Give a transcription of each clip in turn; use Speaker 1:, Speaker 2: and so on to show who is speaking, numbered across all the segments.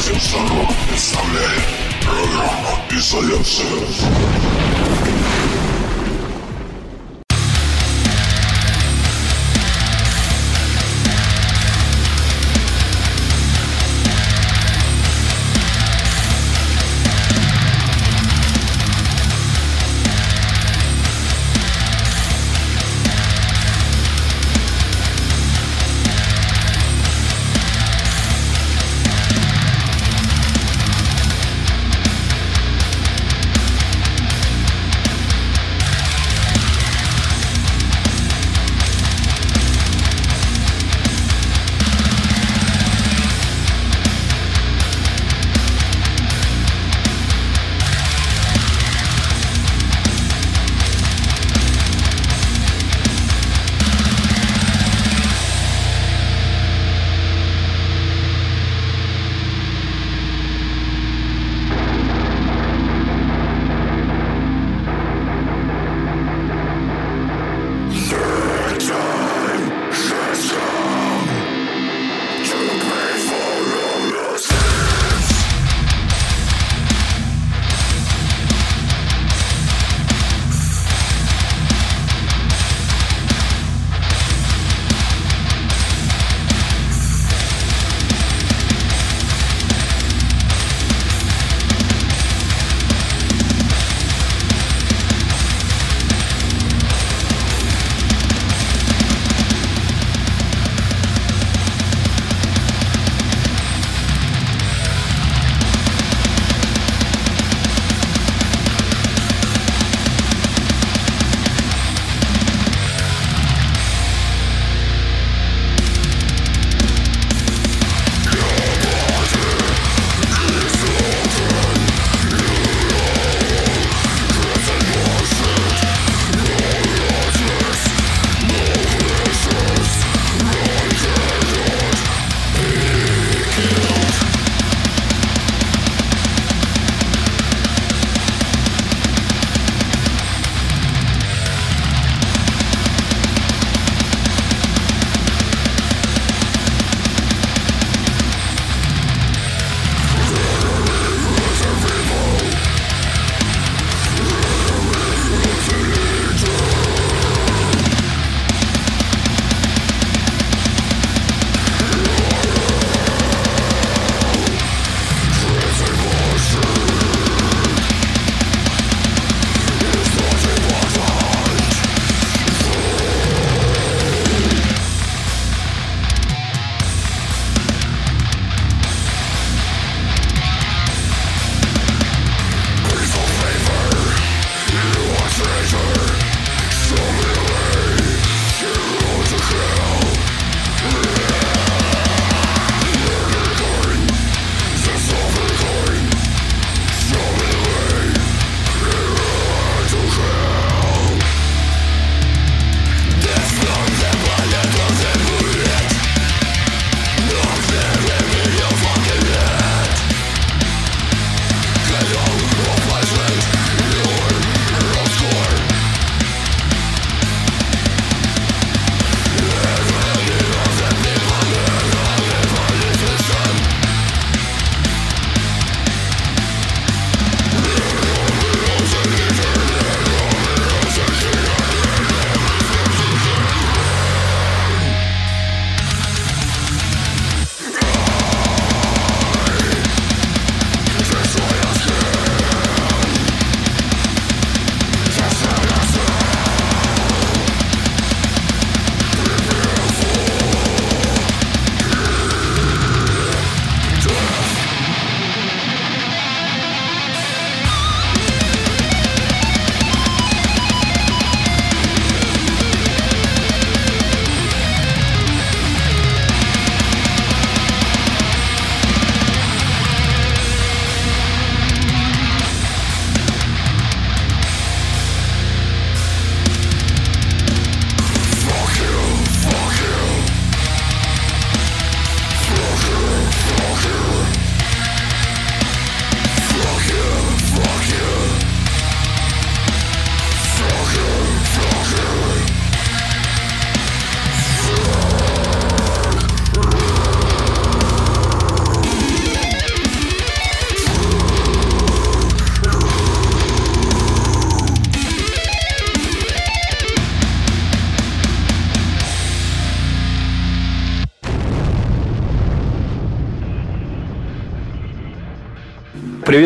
Speaker 1: Desde un solo estable programa y soy.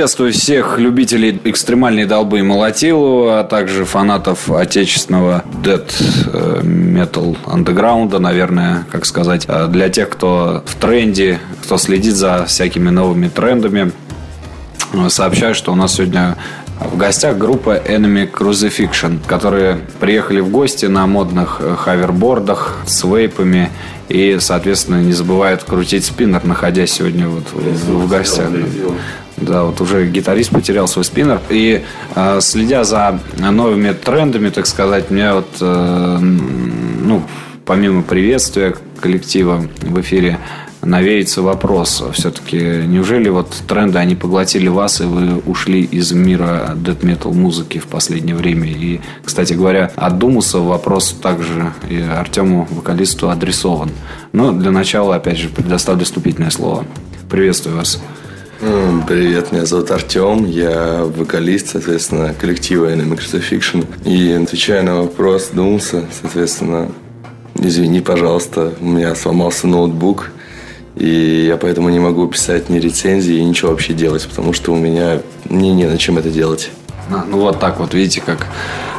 Speaker 2: Приветствую всех любителей экстремальной долбы и молотилу, а также фанатов отечественного dead э, metal андеграунда, наверное, как сказать. А для тех, кто в тренде, кто следит за всякими новыми трендами, сообщаю, что у нас сегодня в гостях группа Enemy Crucifixion, которые приехали в гости на модных э, хавербордах с вейпами и, соответственно, не забывают крутить спиннер, находясь сегодня вот в, в гостях. Да, вот уже гитарист потерял свой спиннер. И э, следя за новыми трендами, так сказать, мне вот, э, ну, помимо приветствия коллектива в эфире, навеется вопрос. Все-таки неужели вот тренды, они поглотили вас, и вы ушли из мира death metal музыки в последнее время? И, кстати говоря, от Думуса вопрос также и Артему, вокалисту, адресован. Но для начала, опять же, предоставлю вступительное слово. Приветствую вас.
Speaker 3: Привет, меня зовут Артем, я вокалист, соответственно, коллектива Enemy Crucifixion. И отвечая на вопрос Думса, соответственно, извини, пожалуйста, у меня сломался ноутбук, и я поэтому не могу писать ни рецензии, и ничего вообще делать, потому что у меня мне не на чем это делать.
Speaker 2: А, ну вот так вот, видите как.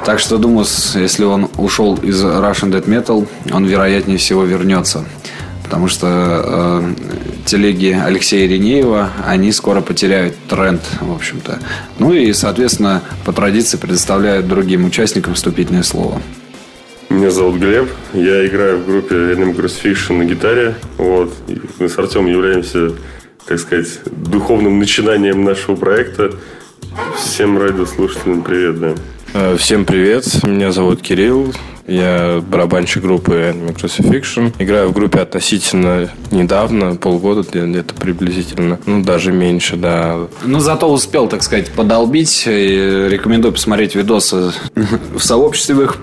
Speaker 2: Так что думаю, если он ушел из Russian Death Metal, он вероятнее всего вернется потому что э, телеги Алексея Ренеева, они скоро потеряют тренд, в общем-то. Ну и, соответственно, по традиции предоставляют другим участникам вступительное слово.
Speaker 4: Меня зовут Глеб, я играю в группе Enemy Crucifixion на гитаре, вот, и мы с Артемом являемся, так сказать, духовным начинанием нашего проекта. Всем радиослушателям привет, да.
Speaker 5: Э, всем привет, меня зовут Кирилл, я барабанщик группы Enemy Crucifixion. Играю в группе относительно недавно, полгода где-то приблизительно. Ну, даже меньше, да.
Speaker 2: Ну, зато успел, так сказать, подолбить. И рекомендую посмотреть видосы в сообществе их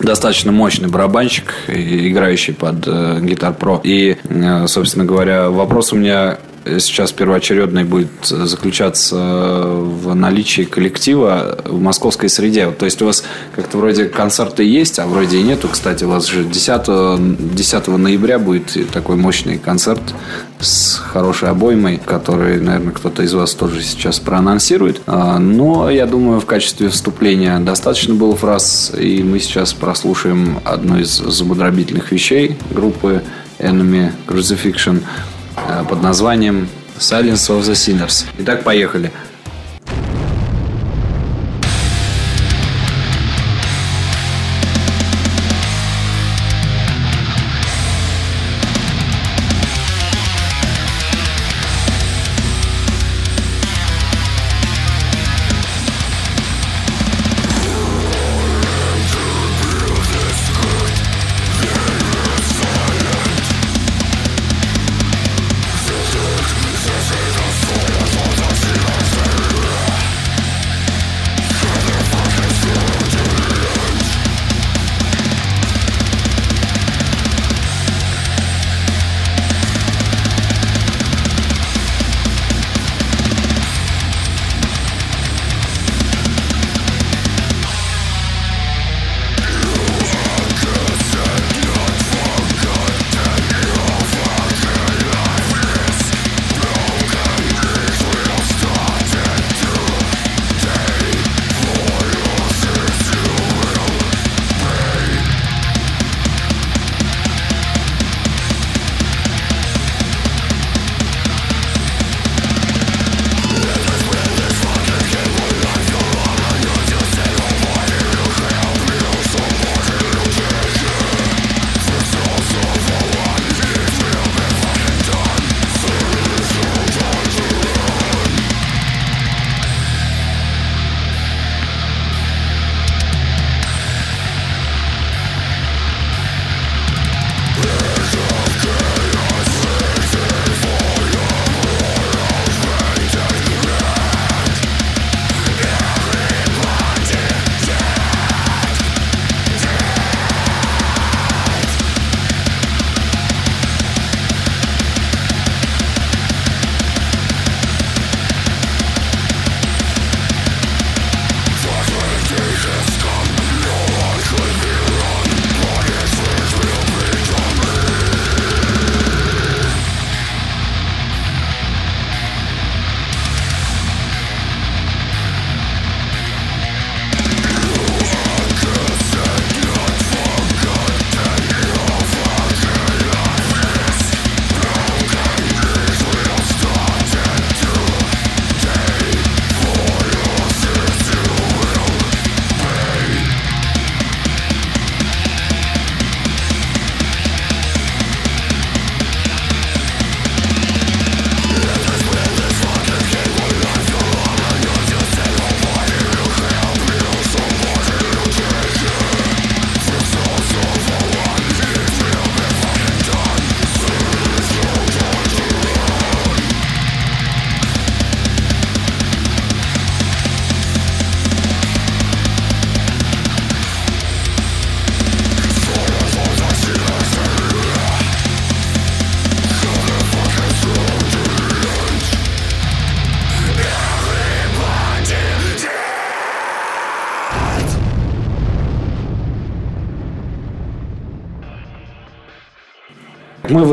Speaker 2: достаточно мощный барабанщик, играющий под э, Guitar Pro. И, э, собственно говоря, вопрос у меня сейчас первоочередный будет заключаться в наличии коллектива в московской среде. То есть у вас как-то вроде концерты есть, а вроде и нету. Кстати, у вас же 10, 10 ноября будет такой мощный концерт с хорошей обоймой, который, наверное, кто-то из вас тоже сейчас проанонсирует. А, но я думаю, в качестве вступления достаточно было фраз, и мы сейчас прослушаем одну из замудробительных вещей группы Enemy Crucifixion – под названием Silence of the Sinners. Итак, поехали.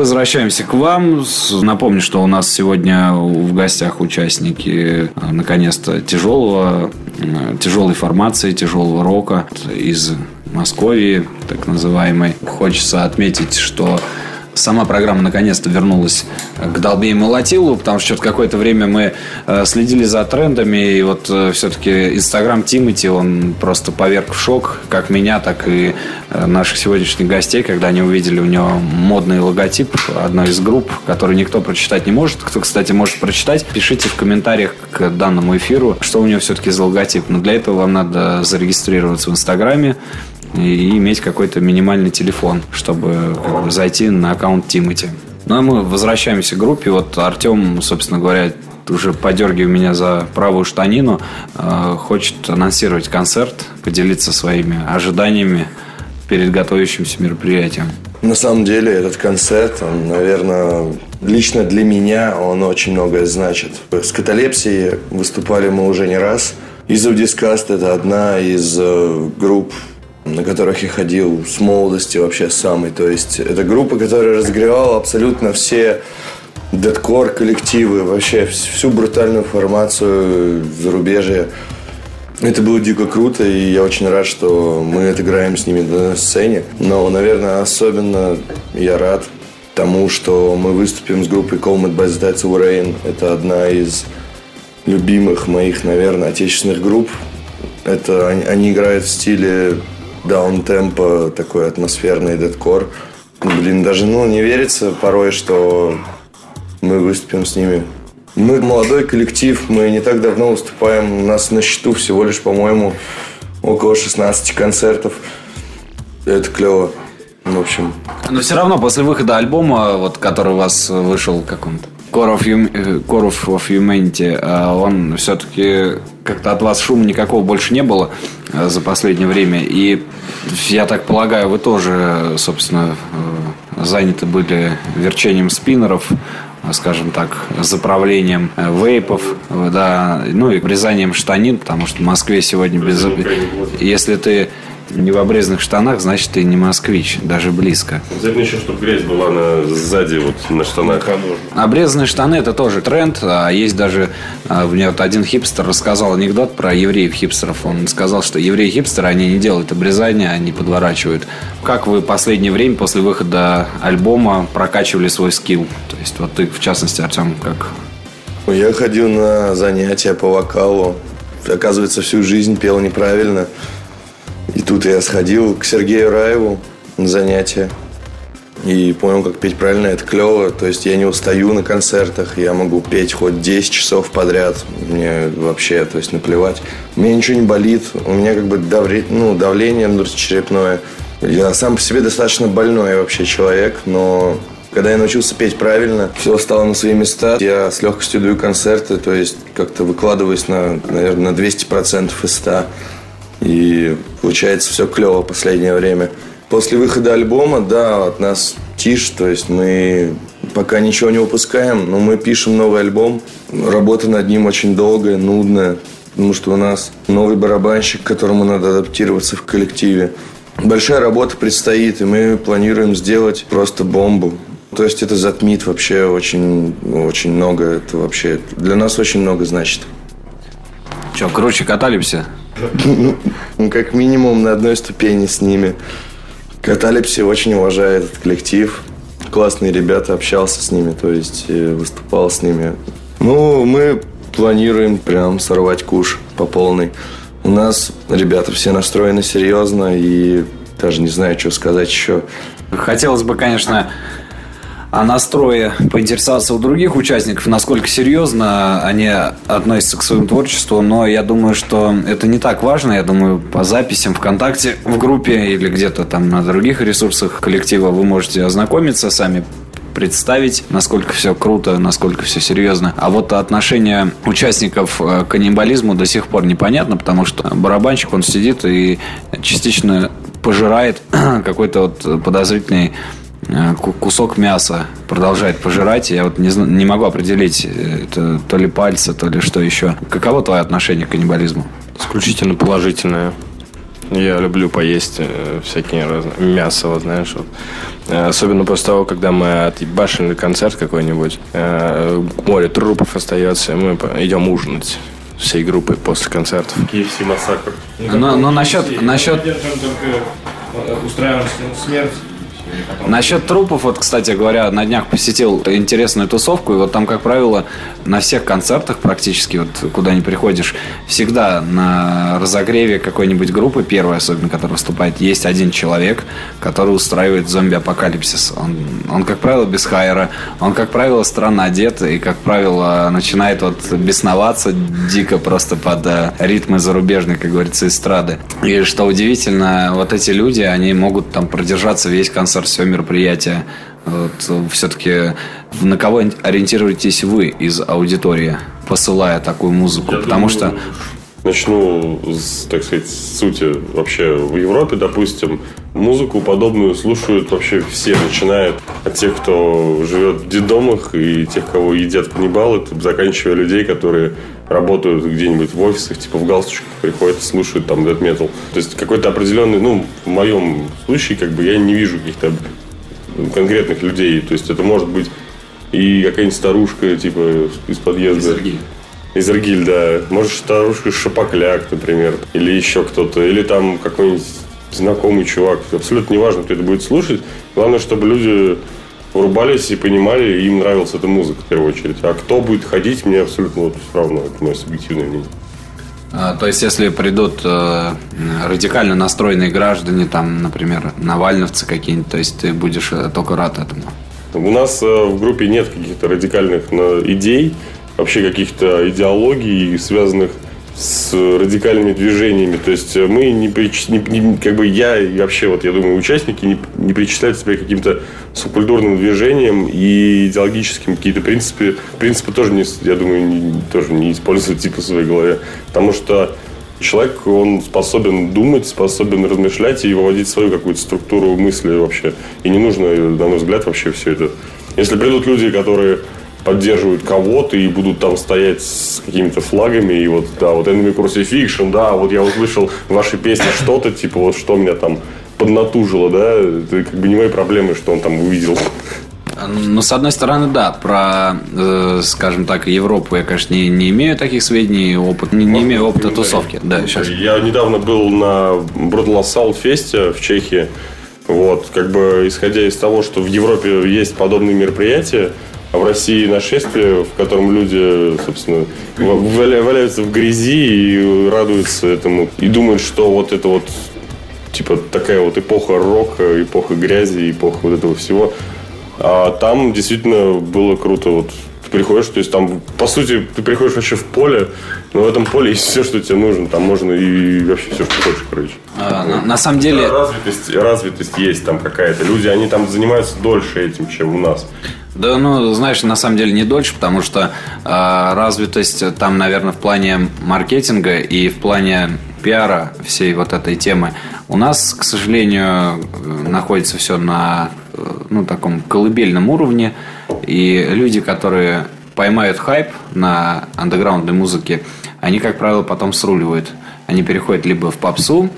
Speaker 2: Возвращаемся к вам. Напомню, что у нас сегодня в гостях участники э, наконец-то тяжелого, э, тяжелой формации, тяжелого рока из Москвы, так называемой. Хочется отметить, что сама программа наконец-то вернулась к долбе и молотилу, потому что какое-то время мы э, следили за трендами, и вот э, все-таки Инстаграм Тимати, он просто поверг в шок, как меня, так и э, наших сегодняшних гостей, когда они увидели у него модный логотип одной из групп, который никто прочитать не может. Кто, кстати, может прочитать, пишите в комментариях к данному эфиру, что у него все-таки за логотип. Но для этого вам надо зарегистрироваться в Инстаграме, и иметь какой-то минимальный телефон, чтобы как бы, зайти на аккаунт Тимати. Ну, а мы возвращаемся к группе. Вот Артем, собственно говоря, уже подергивая меня за правую штанину, э, хочет анонсировать концерт, поделиться своими ожиданиями перед готовящимся мероприятием.
Speaker 6: На самом деле этот концерт, он, наверное, лично для меня он очень многое значит. С каталепсией выступали мы уже не раз. Изов Дискаст – это одна из э, групп на которых я ходил с молодости вообще самый. То есть это группа, которая разогревала абсолютно все дедкор коллективы, вообще всю брутальную формацию зарубежья. Это было дико круто, и я очень рад, что мы отыграем с ними на сцене. Но, наверное, особенно я рад тому, что мы выступим с группой Coleman by the Rain. Это одна из любимых моих, наверное, отечественных групп. Это они, они играют в стиле даунтемпо, такой атмосферный дедкор. Блин, даже ну, не верится порой, что мы выступим с ними. Мы молодой коллектив, мы не так давно выступаем. У нас на счету всего лишь, по-моему, около 16 концертов. Это клево. В общем.
Speaker 2: Но все равно после выхода альбома, вот, который у вас вышел, как он Core of, hum- Core of Humanity, а он все-таки как-то от вас шума никакого больше не было э, за последнее время. И я так полагаю, вы тоже, собственно, э, заняты были верчением спиннеров, скажем так, заправлением э, вейпов, да, ну и обрезанием штанин, потому что в Москве сегодня без... Если ты не в обрезанных штанах, значит, ты не москвич, даже близко.
Speaker 4: Обязательно еще, чтобы грязь была на, сзади, вот на штанах.
Speaker 2: Обрезанные штаны – это тоже тренд. А есть даже, а, мне вот один хипстер рассказал анекдот про евреев-хипстеров. Он сказал, что евреи-хипстеры, они не делают обрезания, они подворачивают. Как вы последнее время после выхода альбома прокачивали свой скилл? То есть, вот ты, в частности, Артем, как
Speaker 6: я ходил на занятия по вокалу. Оказывается, всю жизнь пел неправильно. И тут я сходил к Сергею Раеву на занятия. И понял, как петь правильно, это клево. То есть я не устаю на концертах, я могу петь хоть 10 часов подряд. Мне вообще, то есть наплевать. У меня ничего не болит, у меня как бы давле, ну, давление внутричерепное. Я сам по себе достаточно больной вообще человек, но когда я научился петь правильно, все стало на свои места. Я с легкостью даю концерты, то есть как-то выкладываюсь на, наверное, на 200% из 100. И получается все клево в последнее время. После выхода альбома, да, от нас тишь, то есть мы пока ничего не выпускаем, но мы пишем новый альбом. Работа над ним очень долгая, нудная, потому что у нас новый барабанщик, к которому надо адаптироваться в коллективе. Большая работа предстоит, и мы планируем сделать просто бомбу. То есть это затмит вообще очень, очень много. Это вообще для нас очень много значит.
Speaker 2: Че, круче каталимся?
Speaker 6: Ну, как минимум на одной ступени с ними. Каталипси очень уважает этот коллектив. Классные ребята, общался с ними, то есть э, выступал с ними. Ну, мы планируем прям сорвать куш по полной. У нас ребята все настроены серьезно и даже не знаю, что сказать еще.
Speaker 2: Хотелось бы, конечно, о настрое поинтересоваться у других участников, насколько серьезно они относятся к своему творчеству, но я думаю, что это не так важно. Я думаю, по записям ВКонтакте в группе или где-то там на других ресурсах коллектива вы можете ознакомиться сами представить, насколько все круто, насколько все серьезно. А вот отношение участников к каннибализму до сих пор непонятно, потому что барабанщик, он сидит и частично пожирает какой-то вот подозрительный Э, кусок мяса продолжает пожирать. Я вот не, не могу определить, э, это то ли пальцы, то ли что еще. Каково твое отношение к каннибализму?
Speaker 5: Исключительно положительное. Я люблю поесть э, всякие разные мясо, вот, знаешь, вот. Э, Особенно после того, когда мы отъебашили концерт какой-нибудь, э, море трупов остается, и мы идем ужинать всей группой после концертов.
Speaker 4: KFC массакр.
Speaker 2: Но, но насчет, насчет,
Speaker 5: устраиваем смерть.
Speaker 2: Насчет трупов, вот, кстати говоря, на днях посетил интересную тусовку, и вот там, как правило, на всех концертах практически, вот куда ни приходишь, всегда на разогреве какой-нибудь группы, первой особенно, которая выступает, есть один человек, который устраивает зомби-апокалипсис. Он, он, как правило, без хайера, он, как правило, странно одет, и, как правило, начинает вот бесноваться дико просто под э, ритмы зарубежной, как говорится, эстрады. И что удивительно, вот эти люди, они могут там продержаться весь концерт, все мероприятие. Вот, все-таки на кого ориентируетесь вы из аудитории, посылая такую музыку?
Speaker 4: Я
Speaker 2: Потому
Speaker 4: думаю,
Speaker 2: что
Speaker 4: Начну, с, так сказать, с сути. Вообще в Европе, допустим, музыку подобную слушают вообще все, начиная от тех, кто живет в детдомах и тех, кого едят каннибалы, заканчивая людей, которые работают где-нибудь в офисах, типа в галстучках приходят слушают там дэт метал. То есть какой-то определенный, ну, в моем случае, как бы я не вижу каких-то конкретных людей. То есть это может быть и какая-нибудь старушка, типа, из подъезда. Изергиль, да. Может, старушка Шапокляк, например. Или еще кто-то. Или там какой-нибудь знакомый чувак. Абсолютно неважно, кто это будет слушать. Главное, чтобы люди врубались и понимали, и им нравилась эта музыка в первую очередь. А кто будет ходить, мне абсолютно вот все равно. Это мое субъективное мнение.
Speaker 2: А, То есть, если придут э, радикально настроенные граждане, там, например, навальновцы какие-нибудь, то есть ты будешь э, только рад этому.
Speaker 4: У нас э, в группе нет каких-то радикальных на- идей, вообще каких-то идеологий, связанных с радикальными движениями. То есть э, мы не, прич- не- не- как бы я и вообще вот я думаю участники не, не причисляют себя каким-то субкультурным движениям и идеологическим какие-то принципы принципы тоже не я думаю не, тоже не используют типа в своей голове, потому что человек, он способен думать, способен размышлять и выводить свою какую-то структуру мысли вообще. И не нужно, на мой взгляд, вообще все это. Если придут люди, которые поддерживают кого-то и будут там стоять с какими-то флагами, и вот, да, вот Enemy Crucifixion, да, вот я услышал в вашей песне что-то, типа, вот что меня там поднатужило, да, это как бы не мои проблемы, что он там увидел.
Speaker 2: Ну, с одной стороны, да, про, э, скажем так, Европу я, конечно, не, не имею таких сведений, опыт, не, не имею опыта тусовки. Да, сейчас.
Speaker 4: Я недавно был на Brutal Assault фесте в Чехии. Вот, как бы исходя из того, что в Европе есть подобные мероприятия, а в России нашествие, в котором люди, собственно, валяются в грязи и радуются этому. И думают, что вот это вот типа такая вот эпоха рока, эпоха грязи, эпоха вот этого всего. А там действительно было круто. Вот ты приходишь, то есть там, по сути, ты приходишь вообще в поле, но в этом поле есть все, что тебе нужно. Там можно и вообще все, что хочешь, короче.
Speaker 2: А, на, на самом деле,
Speaker 4: Развитость, развитость есть там какая-то. Люди, они там занимаются дольше этим, чем у нас.
Speaker 2: Да, ну, знаешь, на самом деле не дольше, потому что э, развитость там, наверное, в плане маркетинга и в плане пиара всей вот этой темы. У нас, к сожалению, находится все на ну, таком колыбельном уровне. И люди, которые поймают хайп на андеграундной музыке, они, как правило, потом сруливают. Они переходят либо в попсу,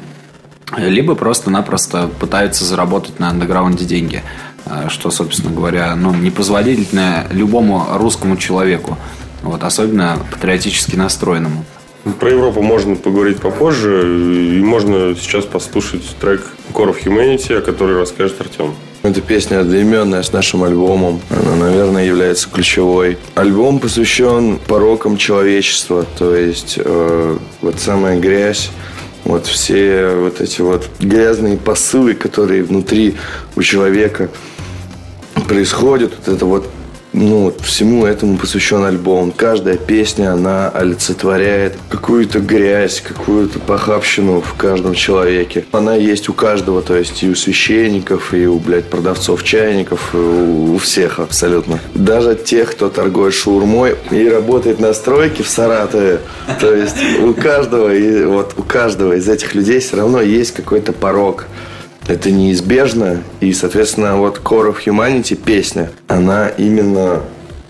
Speaker 2: либо просто-напросто пытаются заработать на андеграунде деньги. Э, Что, собственно говоря, ну, непозволительно любому русскому человеку. Вот, особенно патриотически настроенному.
Speaker 4: Про Европу можно поговорить попозже. И можно сейчас послушать трек Core of Humanity, о котором расскажет Артем.
Speaker 6: Эта песня одноименная с нашим альбомом. Она, наверное, является ключевой. Альбом посвящен порокам человечества. То есть, э, вот самая грязь, вот все вот эти вот грязные посылы, которые внутри у человека происходят. Вот это вот ну, всему этому посвящен альбом. Каждая песня, она олицетворяет какую-то грязь, какую-то похабщину в каждом человеке. Она есть у каждого, то есть и у священников, и у, блядь, продавцов чайников, у, у всех абсолютно. Даже тех, кто торгует шаурмой и работает на стройке в Саратове. То есть у каждого, и вот у каждого из этих людей все равно есть какой-то порог. Это неизбежно. И, соответственно, вот Core of Humanity песня, она именно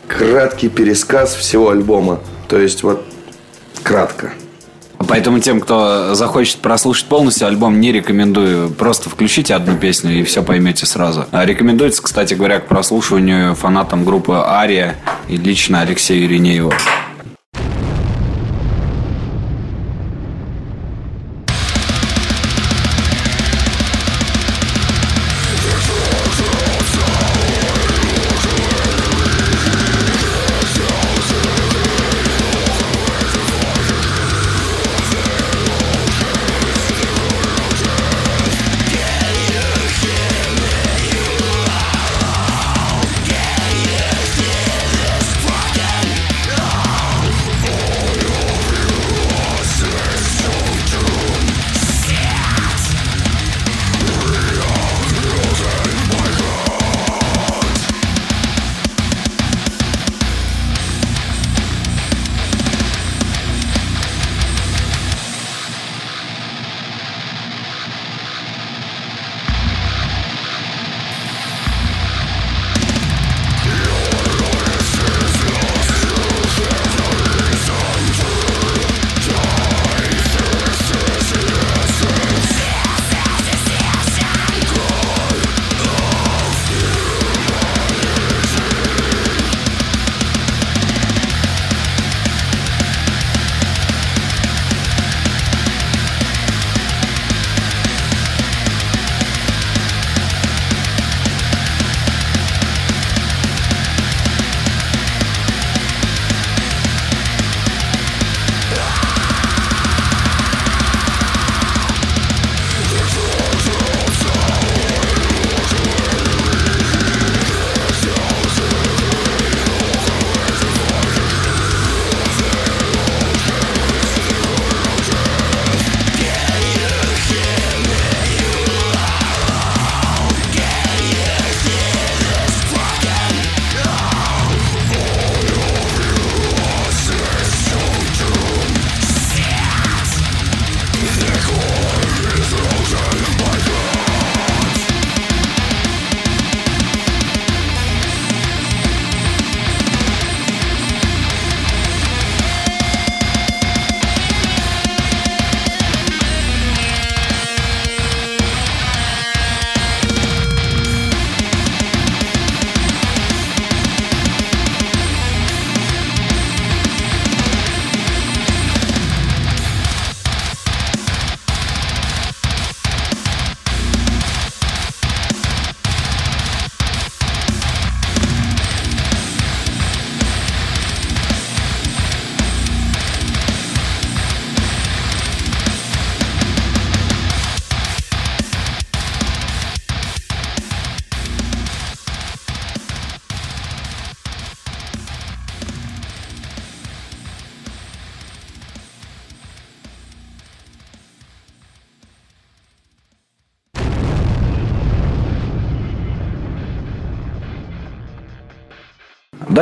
Speaker 6: краткий пересказ всего альбома. То есть вот кратко.
Speaker 2: Поэтому тем, кто захочет прослушать полностью альбом, не рекомендую. Просто включите одну песню и все поймете сразу. А рекомендуется, кстати говоря, к прослушиванию фанатам группы Ария и лично Алексею Иринееву.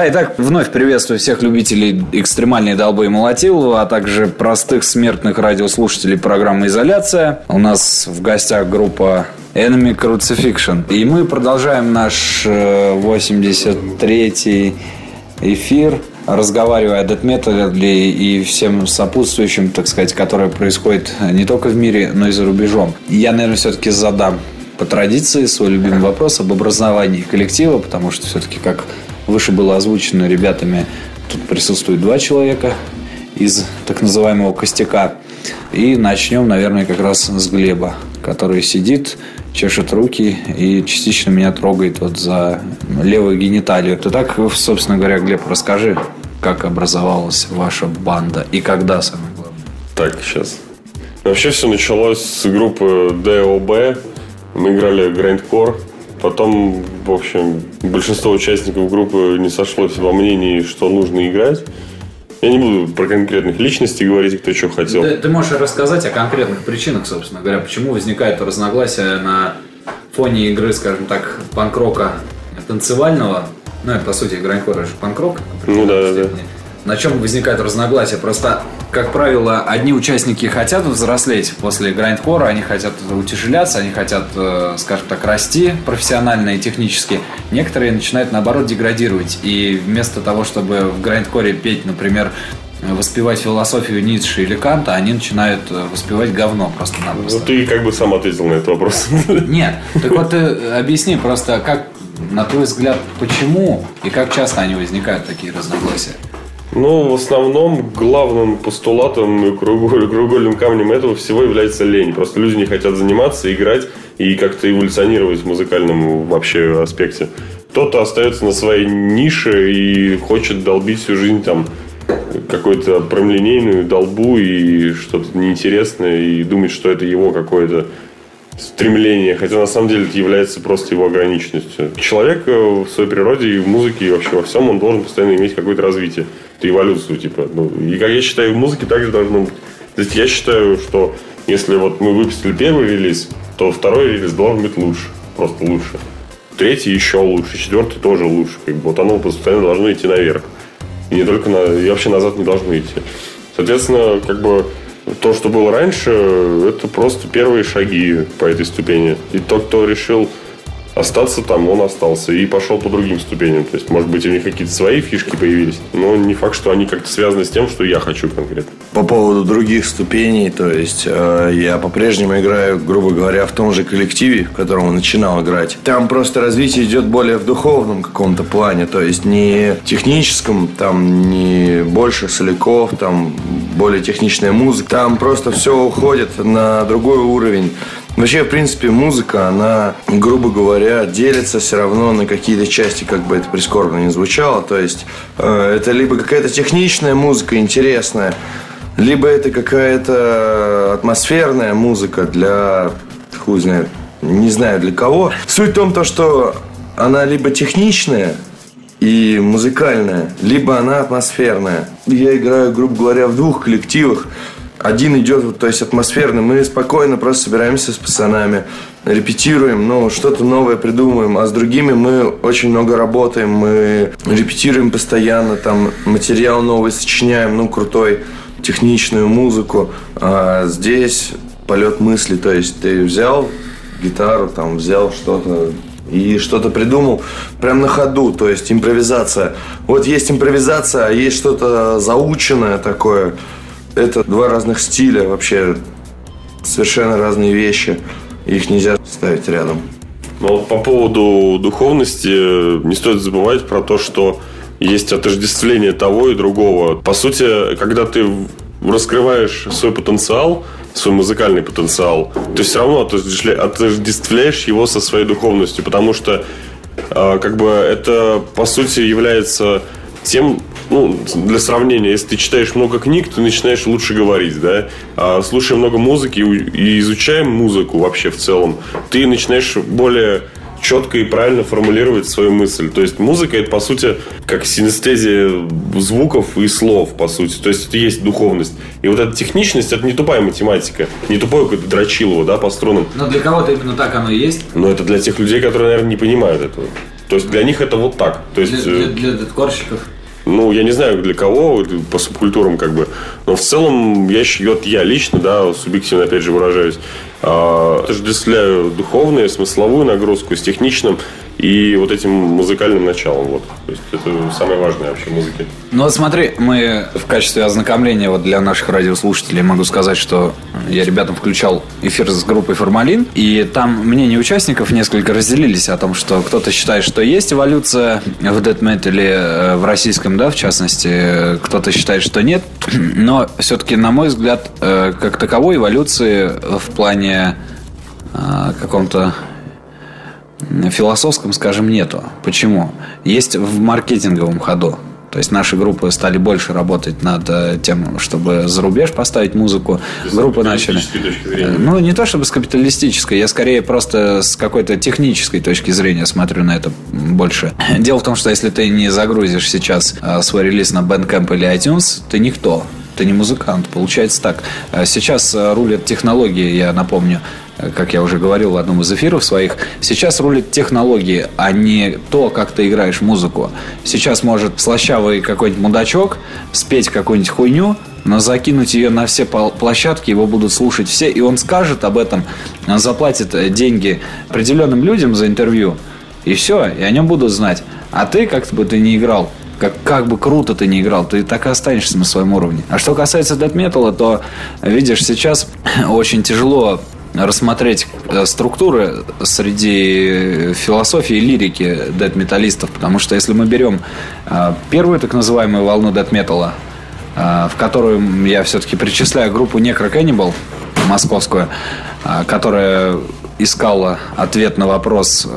Speaker 2: Да, итак, вновь приветствую всех любителей экстремальной долбы и молотилова, а также простых смертных радиослушателей программы «Изоляция». У нас в гостях группа Enemy Crucifixion. И мы продолжаем наш 83-й э, эфир, разговаривая о дэт-метале и всем сопутствующим, так сказать, которое происходит не только в мире, но и за рубежом. Я, наверное, все-таки задам по традиции свой любимый вопрос об образовании коллектива, потому что все-таки, как выше было озвучено ребятами, тут присутствует два человека из так называемого костяка. И начнем, наверное, как раз с Глеба, который сидит, чешет руки и частично меня трогает вот за левую гениталию. Ты так, собственно говоря, Глеб, расскажи, как образовалась ваша банда и когда, самое главное.
Speaker 4: Так, сейчас. Вообще все началось с группы DOB. Мы играли Grindcore Потом, в общем, большинство участников группы не сошлось во мнении, что нужно играть. Я не буду про конкретных личностей говорить, кто что хотел.
Speaker 2: Ты, ты можешь рассказать о конкретных причинах, собственно говоря, почему возникает разногласие на фоне игры, скажем так, панк-рока танцевального. Ну, это, по сути, гранкор, это же панк-рок.
Speaker 4: Ну, да, да, да
Speaker 2: на чем возникают разногласия. Просто, как правило, одни участники хотят взрослеть после грайндкора, они хотят утяжеляться, они хотят, э, скажем так, расти профессионально и технически. Некоторые начинают, наоборот, деградировать. И вместо того, чтобы в грайндкоре петь, например, воспевать философию Ницше или Канта, они начинают э, воспевать говно
Speaker 4: Ну,
Speaker 2: просто-напросто.
Speaker 4: ты как бы сам ответил на этот вопрос.
Speaker 2: Нет, так вот ты объясни просто, как, на твой взгляд, почему и как часто они возникают, такие разногласия?
Speaker 4: Ну, в основном главным постулатом и круголь- краеугольным камнем этого всего является лень. Просто люди не хотят заниматься, играть и как-то эволюционировать в музыкальном вообще аспекте. Кто-то остается на своей нише и хочет долбить всю жизнь там какую-то прямолинейную долбу и что-то неинтересное и думать, что это его какое-то стремление, хотя на самом деле это является просто его ограниченностью. Человек э, в своей природе и в музыке, и вообще во всем, он должен постоянно иметь какое-то развитие, эволюцию, типа. Ну, и как я считаю, в музыке также должно быть. То есть я считаю, что если вот мы выпустили первый релиз, то второй релиз должен быть лучше, просто лучше. Третий еще лучше, четвертый тоже лучше. Как бы вот оно постоянно должно идти наверх. И не только на, и вообще назад не должно идти. Соответственно, как бы то, что было раньше, это просто первые шаги по этой ступени. И тот, кто решил остаться там, он остался и пошел по другим ступеням. То есть, может быть, у них какие-то свои фишки появились, но не факт, что они как-то связаны с тем, что я хочу конкретно.
Speaker 6: По поводу других ступеней, то есть э, я по-прежнему играю, грубо говоря, в том же коллективе, в котором начинал играть. Там просто развитие идет более в духовном каком-то плане, то есть не техническом, там не больше соляков, там более техничная музыка. Там просто все уходит на другой уровень. Вообще, в принципе, музыка, она, грубо говоря, делится все равно на какие-то части, как бы это прискорбно не звучало. То есть, э, это либо какая-то техничная музыка, интересная, либо это какая-то атмосферная музыка для, хуй знает, не знаю для кого. Суть в том, то, что она либо техничная, и музыкальная, либо она атмосферная. Я играю, грубо говоря, в двух коллективах. Один идет, то есть атмосферный. Мы спокойно просто собираемся с пацанами, репетируем, ну, что-то новое придумываем. А с другими мы очень много работаем, мы репетируем постоянно, там материал новый сочиняем, ну, крутой, техничную музыку. А здесь полет мысли, то есть ты взял гитару, там взял что-то и что-то придумал прям на ходу, то есть импровизация. Вот есть импровизация, а есть что-то заученное такое. Это два разных стиля вообще, совершенно разные вещи. Их нельзя ставить рядом.
Speaker 4: Но вот по поводу духовности не стоит забывать про то, что есть отождествление того и другого. По сути, когда ты раскрываешь свой потенциал, свой музыкальный потенциал, ты все равно отождествля- отождествляешь его со своей духовностью, потому что э, как бы это по сути является тем, ну, для сравнения, если ты читаешь много книг, ты начинаешь лучше говорить, да, а слушая много музыки и изучая музыку вообще в целом, ты начинаешь более четко и правильно формулировать свою мысль. То есть музыка это по сути как синестезия звуков и слов, по сути. То есть это есть духовность. И вот эта техничность это не тупая математика, не тупое какое-то дрочилово, да, по струнам.
Speaker 2: Но для кого-то именно так оно и есть.
Speaker 4: Но это для тех людей, которые, наверное, не понимают этого. То есть для них это вот так. То есть,
Speaker 2: Для,
Speaker 4: э,
Speaker 2: для, для деткорщиков.
Speaker 4: Ну, я не знаю для кого, по субкультурам как бы. Но в целом, я, вот я лично, да, субъективно опять же выражаюсь, отождествляю духовную, смысловую нагрузку с техничным и вот этим музыкальным началом. Вот. То есть это самое важное вообще в музыке.
Speaker 2: Ну вот смотри, мы в качестве ознакомления вот для наших радиослушателей могу сказать, что я ребятам включал эфир с группой «Формалин», и там мнения участников несколько разделились о том, что кто-то считает, что есть эволюция в дэт-метале, э, в российском, да, в частности, кто-то считает, что нет, но все-таки, на мой взгляд, э, как таковой эволюции в плане э, каком-то философском, скажем, нету. Почему? Есть в маркетинговом ходу. То есть наши группы стали больше работать над э, тем, чтобы за рубеж поставить музыку. Группы начали.
Speaker 4: капиталистической точки зрения.
Speaker 2: Э, Ну, не то чтобы с капиталистической, я скорее просто с какой-то технической точки зрения смотрю на это больше. Дело в том, что если ты не загрузишь сейчас э, свой релиз на Bandcamp или iTunes, ты никто. Ты не музыкант, получается так. Сейчас рулят технологии, я напомню, как я уже говорил в одном из эфиров своих, сейчас рулят технологии, а не то, как ты играешь музыку. Сейчас может слащавый какой-нибудь мудачок спеть какую-нибудь хуйню, но закинуть ее на все площадки, его будут слушать все, и он скажет об этом, он заплатит э, деньги определенным людям за интервью, и все, и о нем будут знать. А ты, как бы ты ни играл, как, как бы круто ты не играл, ты так и останешься на своем уровне. А что касается дэт металла, то, видишь, сейчас очень тяжело рассмотреть э, структуры среди философии и лирики дэт-металлистов, потому что если мы берем э, первую так называемую волну дэт-металла, э, в которую я все-таки причисляю группу Necro Cannibal московскую, которая искала ответ на вопрос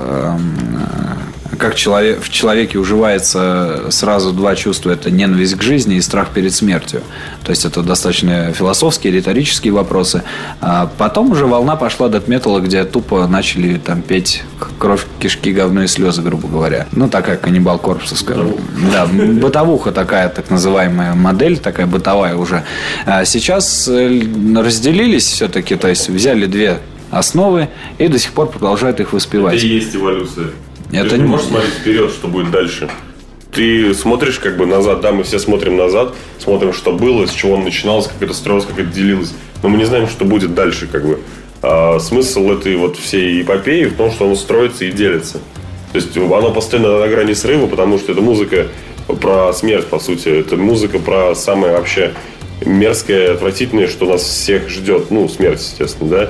Speaker 2: как человек, в человеке уживается сразу два чувства. Это ненависть к жизни и страх перед смертью. То есть это достаточно философские, риторические вопросы. А потом уже волна пошла до металла, где тупо начали там петь кровь, кишки, говно и слезы, грубо говоря. Ну, такая каннибал корпуса, скажем. Да, бытовуха такая, так называемая модель, такая бытовая уже. А сейчас э, разделились все-таки, то есть взяли две основы и до сих пор продолжают их воспевать. Это
Speaker 4: и есть эволюция.
Speaker 2: Это
Speaker 4: Ты не можешь смотреть вперед, что будет дальше. Ты смотришь как бы назад, да, мы все смотрим назад, смотрим, что было, с чего он начинался, как это строилось, как это делилось. Но мы не знаем, что будет дальше, как бы. А смысл этой вот всей эпопеи в том, что он строится и делится. То есть оно постоянно на грани срыва, потому что это музыка про смерть, по сути. Это музыка про самое вообще мерзкое, отвратительное, что нас всех ждет. Ну, смерть, естественно, да.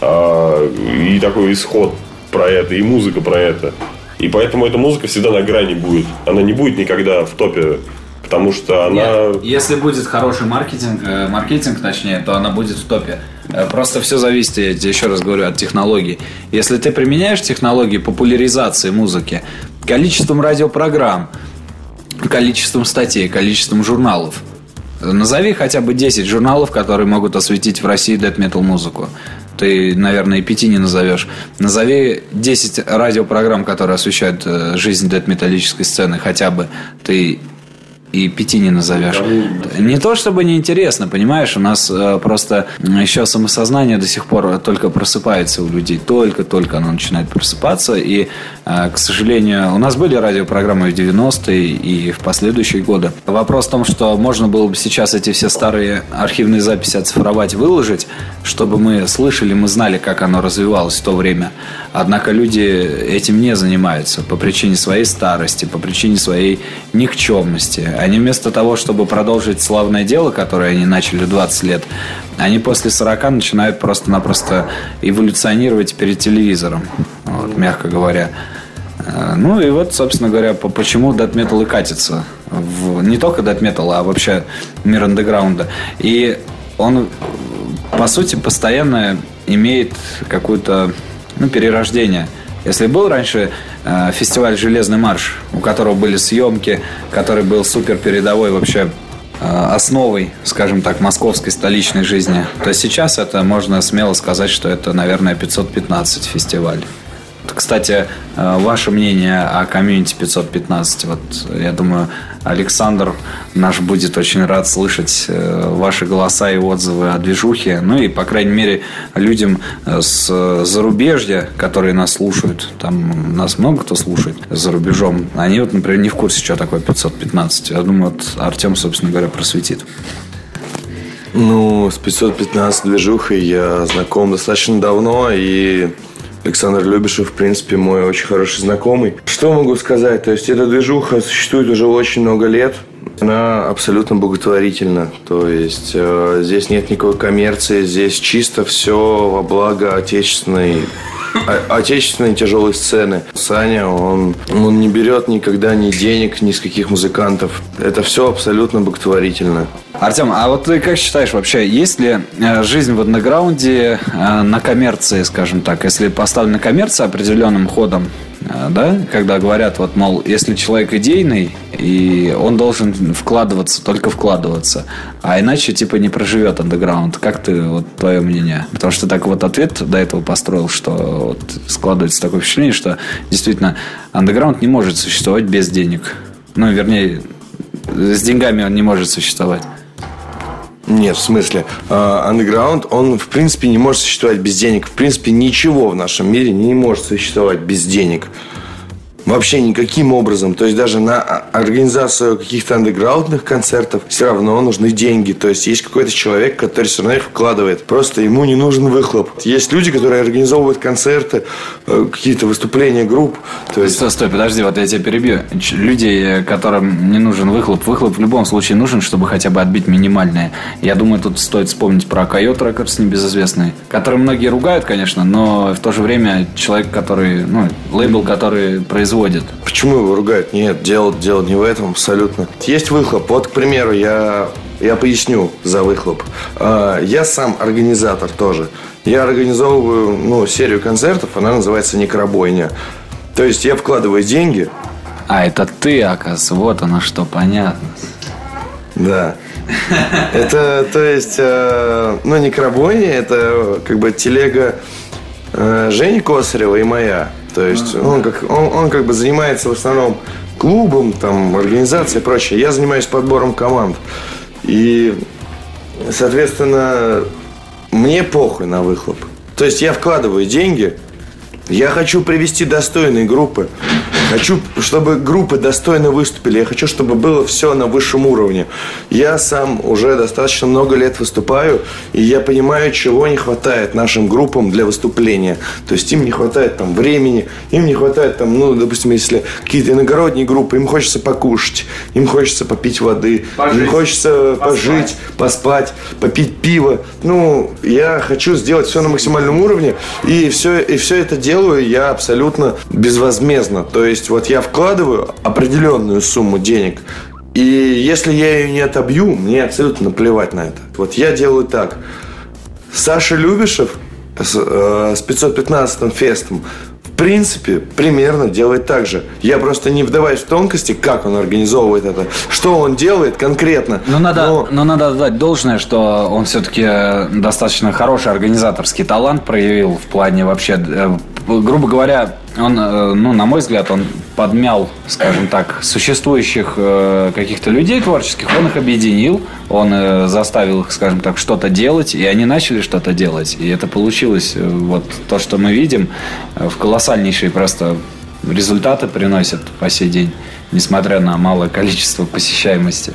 Speaker 4: А, и такой исход про это, и музыка про это. И поэтому эта музыка всегда на грани будет. Она не будет никогда в топе, потому что она...
Speaker 2: Нет, если будет хороший маркетинг, э, маркетинг точнее, то она будет в топе. Э, просто все зависит, я еще раз говорю, от технологий. Если ты применяешь технологии популяризации музыки, количеством радиопрограмм, количеством статей, количеством журналов, назови хотя бы 10 журналов, которые могут осветить в России дэт метал музыку ты, наверное, и пяти не назовешь. Назови 10 радиопрограмм, которые освещают э, жизнь дэт-металлической сцены хотя бы. Ты и пяти не назовешь. Не то чтобы неинтересно, понимаешь, у нас э, просто еще самосознание до сих пор только просыпается у людей, только-только оно начинает просыпаться, и, к сожалению, у нас были радиопрограммы в 90-е и в последующие годы. Вопрос в том, что можно было бы сейчас эти все старые архивные записи оцифровать, выложить, чтобы мы слышали, мы знали, как оно развивалось в то время. Однако люди этим не занимаются по причине своей старости, по причине своей никчемности они вместо того, чтобы продолжить славное дело, которое они начали 20 лет, они после 40 начинают просто-напросто эволюционировать перед телевизором, вот, мягко говоря. Э, ну и вот, собственно говоря, почему Death Metal и катится. В, не только Death Metal, а вообще мир андеграунда. И он, по сути, постоянно имеет какое-то ну, перерождение – если был раньше э, фестиваль «Железный марш», у которого были съемки, который был супер передовой вообще э, основой, скажем так, московской столичной жизни, то сейчас это можно смело сказать, что это, наверное, 515 фестиваль. Кстати, э, ваше мнение о комьюнити 515. Вот я думаю, Александр наш будет очень рад слышать э, ваши голоса и отзывы о движухе. Ну и, по крайней мере, людям э, с зарубежья, которые нас слушают, там нас много кто слушает за рубежом, они вот, например, не в курсе, что такое 515. Я думаю, вот Артем, собственно говоря, просветит.
Speaker 3: Ну, с 515 движухой я знаком достаточно давно, и Александр Любишев, в принципе, мой очень хороший знакомый. Что могу сказать? То есть эта движуха существует уже очень много лет. Она абсолютно благотворительна. То есть э, здесь нет никакой коммерции, здесь чисто все во благо отечественной отечественной тяжелой сцены. Саня, он, он не берет никогда ни денег, ни с каких музыкантов. Это все абсолютно благотворительно.
Speaker 2: Артем, а вот ты как считаешь вообще, есть ли э, жизнь в андеграунде э, на коммерции, скажем так, если поставлена коммерция определенным ходом, э, да, когда говорят, вот, мол, если человек идейный, и он должен вкладываться, только вкладываться, а иначе, типа, не проживет андеграунд. Как ты, вот, твое мнение? Потому что так вот ответ до этого построил, что вот складывается такое впечатление, что действительно андеграунд не может существовать без денег. Ну, вернее, с деньгами он не может существовать.
Speaker 3: Нет, в смысле, андеграунд, uh, он, в принципе, не может существовать без денег. В принципе, ничего в нашем мире не может существовать без денег.
Speaker 6: Вообще никаким образом. То есть даже на организацию каких-то андеграундных концертов все равно нужны деньги. То есть есть какой-то человек, который все равно их вкладывает. Просто ему не нужен выхлоп. Есть люди, которые организовывают концерты, э, какие-то выступления групп. То есть...
Speaker 2: Стой, стой, подожди, вот я тебя перебью. Люди, которым не нужен выхлоп, выхлоп в любом случае нужен, чтобы хотя бы отбить минимальное. Я думаю, тут стоит вспомнить про Койот Рекордс небезызвестный, который многие ругают, конечно, но в то же время человек, который, ну, лейбл, который производит.
Speaker 6: Почему его ругают? Нет, дело, дело не в этом абсолютно. Есть выхлоп. Вот, к примеру, я, я поясню за выхлоп. А, я сам организатор тоже. Я организовываю ну, серию концертов, она называется «Некробойня». То есть я вкладываю деньги.
Speaker 2: А, это ты, оказывается, вот оно что, понятно.
Speaker 6: Да. Это, то есть, э, ну, некробойня, это как бы телега э, Жени Косарева и моя. То есть он как, он, он как бы занимается в основном клубом, там, организацией и прочее. Я занимаюсь подбором команд. И, соответственно, мне похуй на выхлоп. То есть я вкладываю деньги, я хочу привести достойные группы. Хочу, чтобы группы достойно выступили. Я хочу, чтобы было все на высшем уровне. Я сам уже достаточно много лет выступаю, и я понимаю, чего не хватает нашим группам для выступления. То есть им не хватает там времени, им не хватает там, ну, допустим, если какие-то иногородние группы, им хочется покушать, им хочется попить воды, пожить, им хочется поспать. пожить, поспать, попить пиво. Ну, я хочу сделать все на максимальном уровне, и все, и все это делаю я абсолютно безвозмездно. То есть есть вот я вкладываю определенную сумму денег, и если я ее не отобью, мне абсолютно наплевать на это. Вот я делаю так. Саша Любишев с, э, с 515 фестом в принципе, примерно делает так же. Я просто не вдаваюсь в тонкости, как он организовывает это, что он делает конкретно.
Speaker 2: Но надо, но... но надо отдать должное, что он все-таки достаточно хороший организаторский талант проявил в плане вообще, э, грубо говоря, он, э, ну, на мой взгляд, он подмял, скажем так, существующих э, каких-то людей творческих, он их объединил, он э, заставил их, скажем так, что-то делать, и они начали что-то делать. И это получилось, вот то, что мы видим, в колоссальнейшие просто результаты приносят по сей день, несмотря на малое количество посещаемости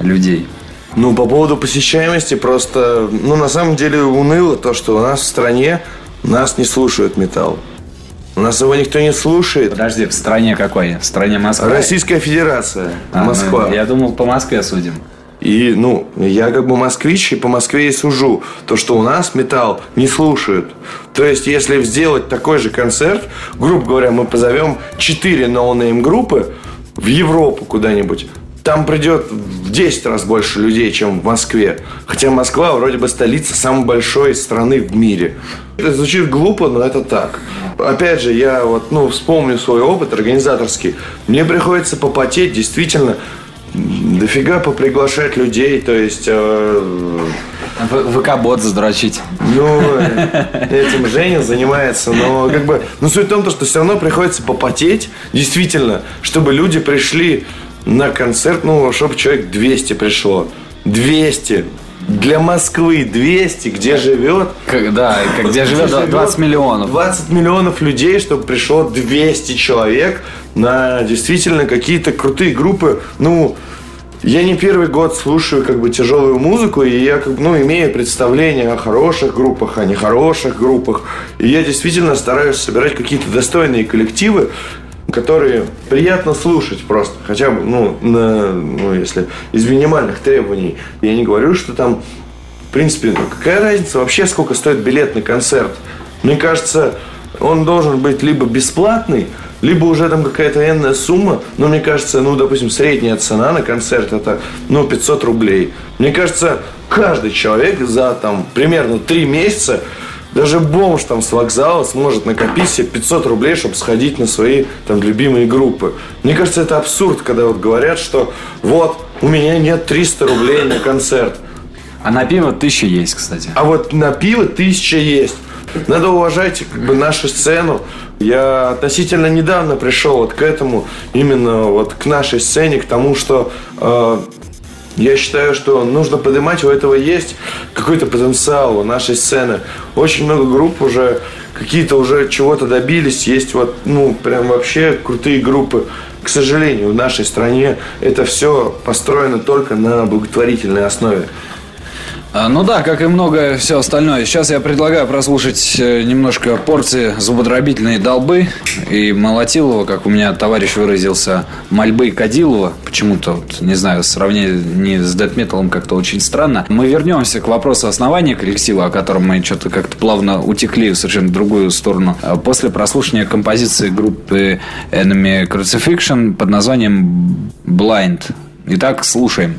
Speaker 2: людей.
Speaker 6: Ну, по поводу посещаемости, просто, ну, на самом деле уныло то, что у нас в стране нас не слушают металл. У нас его никто не слушает.
Speaker 2: Подожди, в стране какой? В стране Москва?
Speaker 6: Российская Федерация. А, Москва.
Speaker 2: Ну, я думал, по Москве судим.
Speaker 6: И, ну, я как бы москвич, и по Москве и сужу. То, что у нас металл не слушают. То есть, если сделать такой же концерт, грубо говоря, мы позовем 4 no-name группы в Европу куда-нибудь, там придет в 10 раз больше людей, чем в Москве. Хотя Москва вроде бы столица самой большой страны в мире. Это звучит глупо, но это так. Опять же, я вот, ну, вспомню свой опыт организаторский. Мне приходится попотеть действительно дофига поприглашать людей, то есть... Э,
Speaker 2: ВК-бот задрочить.
Speaker 6: Ну, этим Женя занимается, но как бы... Ну, суть в том, что все равно приходится попотеть, действительно, чтобы люди пришли на концерт, ну, чтобы человек 200 пришло. 200. Для Москвы 200, где живет...
Speaker 2: Когда, где живет 20 миллионов.
Speaker 6: 20 миллионов людей, чтобы пришло 200 человек на действительно какие-то крутые группы. Ну, я не первый год слушаю как бы тяжелую музыку, и я как бы, ну, имею представление о хороших группах, о нехороших группах. И я действительно стараюсь собирать какие-то достойные коллективы, которые приятно слушать просто, хотя бы, ну, на, ну, если из минимальных требований. Я не говорю, что там, в принципе, ну, какая разница вообще, сколько стоит билет на концерт. Мне кажется, он должен быть либо бесплатный, либо уже там какая-то энная сумма, но мне кажется, ну, допустим, средняя цена на концерт это, ну, 500 рублей. Мне кажется, каждый человек за там примерно 3 месяца даже бомж там с вокзала сможет накопить себе 500 рублей, чтобы сходить на свои там любимые группы. Мне кажется, это абсурд, когда вот говорят, что вот, у меня нет 300 рублей на концерт.
Speaker 2: А на пиво тысяча есть, кстати.
Speaker 6: А вот на пиво тысяча есть. Надо уважать как бы нашу сцену. Я относительно недавно пришел вот к этому, именно вот к нашей сцене, к тому, что э, я считаю, что нужно поднимать, у этого есть какой-то потенциал у нашей сцены. Очень много групп уже какие-то уже чего-то добились, есть вот, ну, прям вообще крутые группы. К сожалению, в нашей стране это все построено только на благотворительной основе.
Speaker 1: А, ну да, как и многое все остальное. Сейчас я предлагаю прослушать э, немножко порции зубодробительной долбы и Молотилова, как у меня товарищ выразился, мольбы Кадилова. Почему-то, вот, не знаю, сравнение с дэт-металом как-то очень странно. Мы вернемся к вопросу основания коллектива, о котором мы что-то как-то плавно утекли в совершенно другую сторону. А после прослушивания композиции группы Enemy Crucifixion под названием Blind. Итак, слушаем.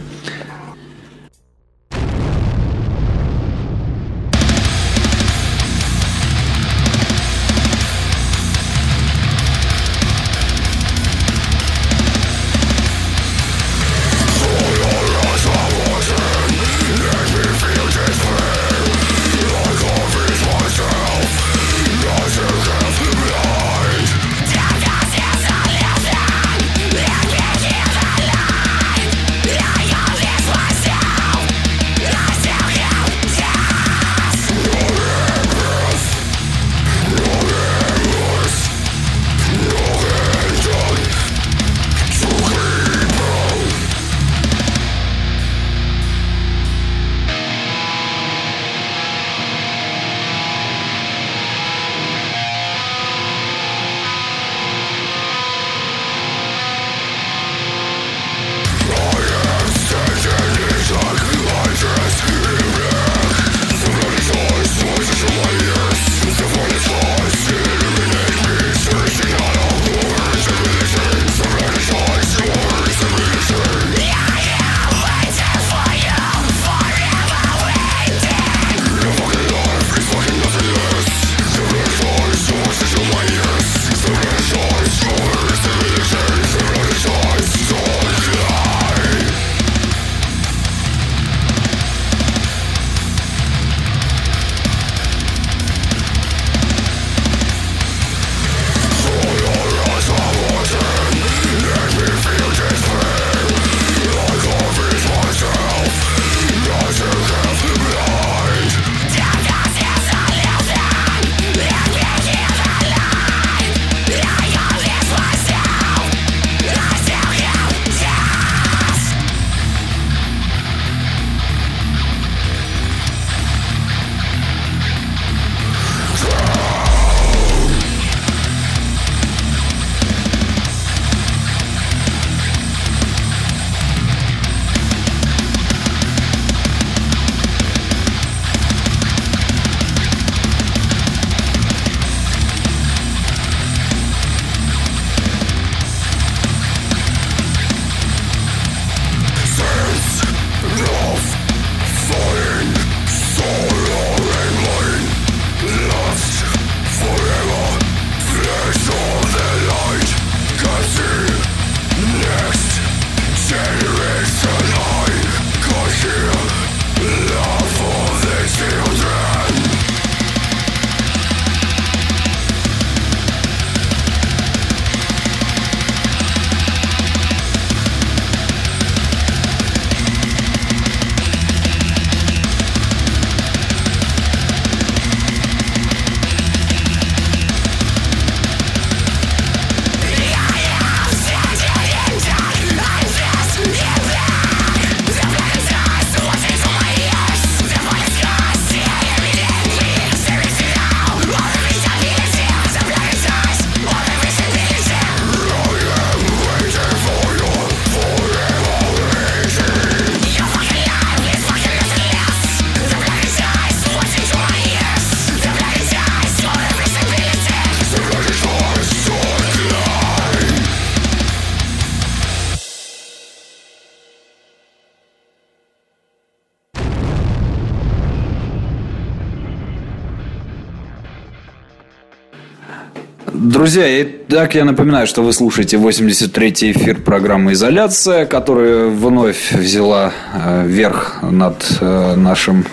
Speaker 1: Друзья, итак, я напоминаю, что вы слушаете 83-й эфир программы «Изоляция», которая вновь взяла э, верх над э, нашим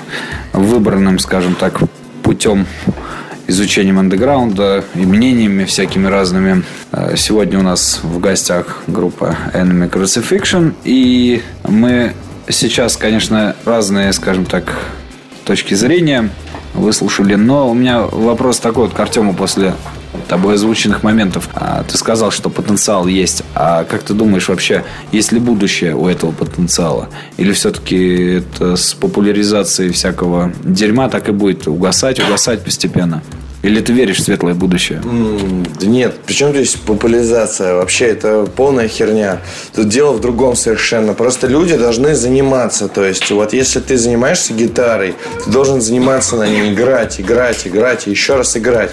Speaker 1: выбранным, скажем так, путем изучением андеграунда и мнениями всякими разными. Э, сегодня у нас в гостях группа Enemy Crucifixion, и мы сейчас, конечно, разные, скажем так, точки зрения
Speaker 2: выслушали. Но у меня вопрос такой вот к Артему после тобой озвученных моментов. А, ты сказал, что потенциал есть. А как ты думаешь вообще, есть ли будущее у этого потенциала? Или все-таки это с популяризацией всякого дерьма так и будет угасать, угасать постепенно? Или ты веришь в светлое будущее?
Speaker 6: Да нет, причем здесь популяризация? Вообще это полная херня. Тут дело в другом совершенно. Просто люди должны заниматься. То есть вот если ты занимаешься гитарой, ты должен заниматься на ней, играть, играть, играть и еще раз играть.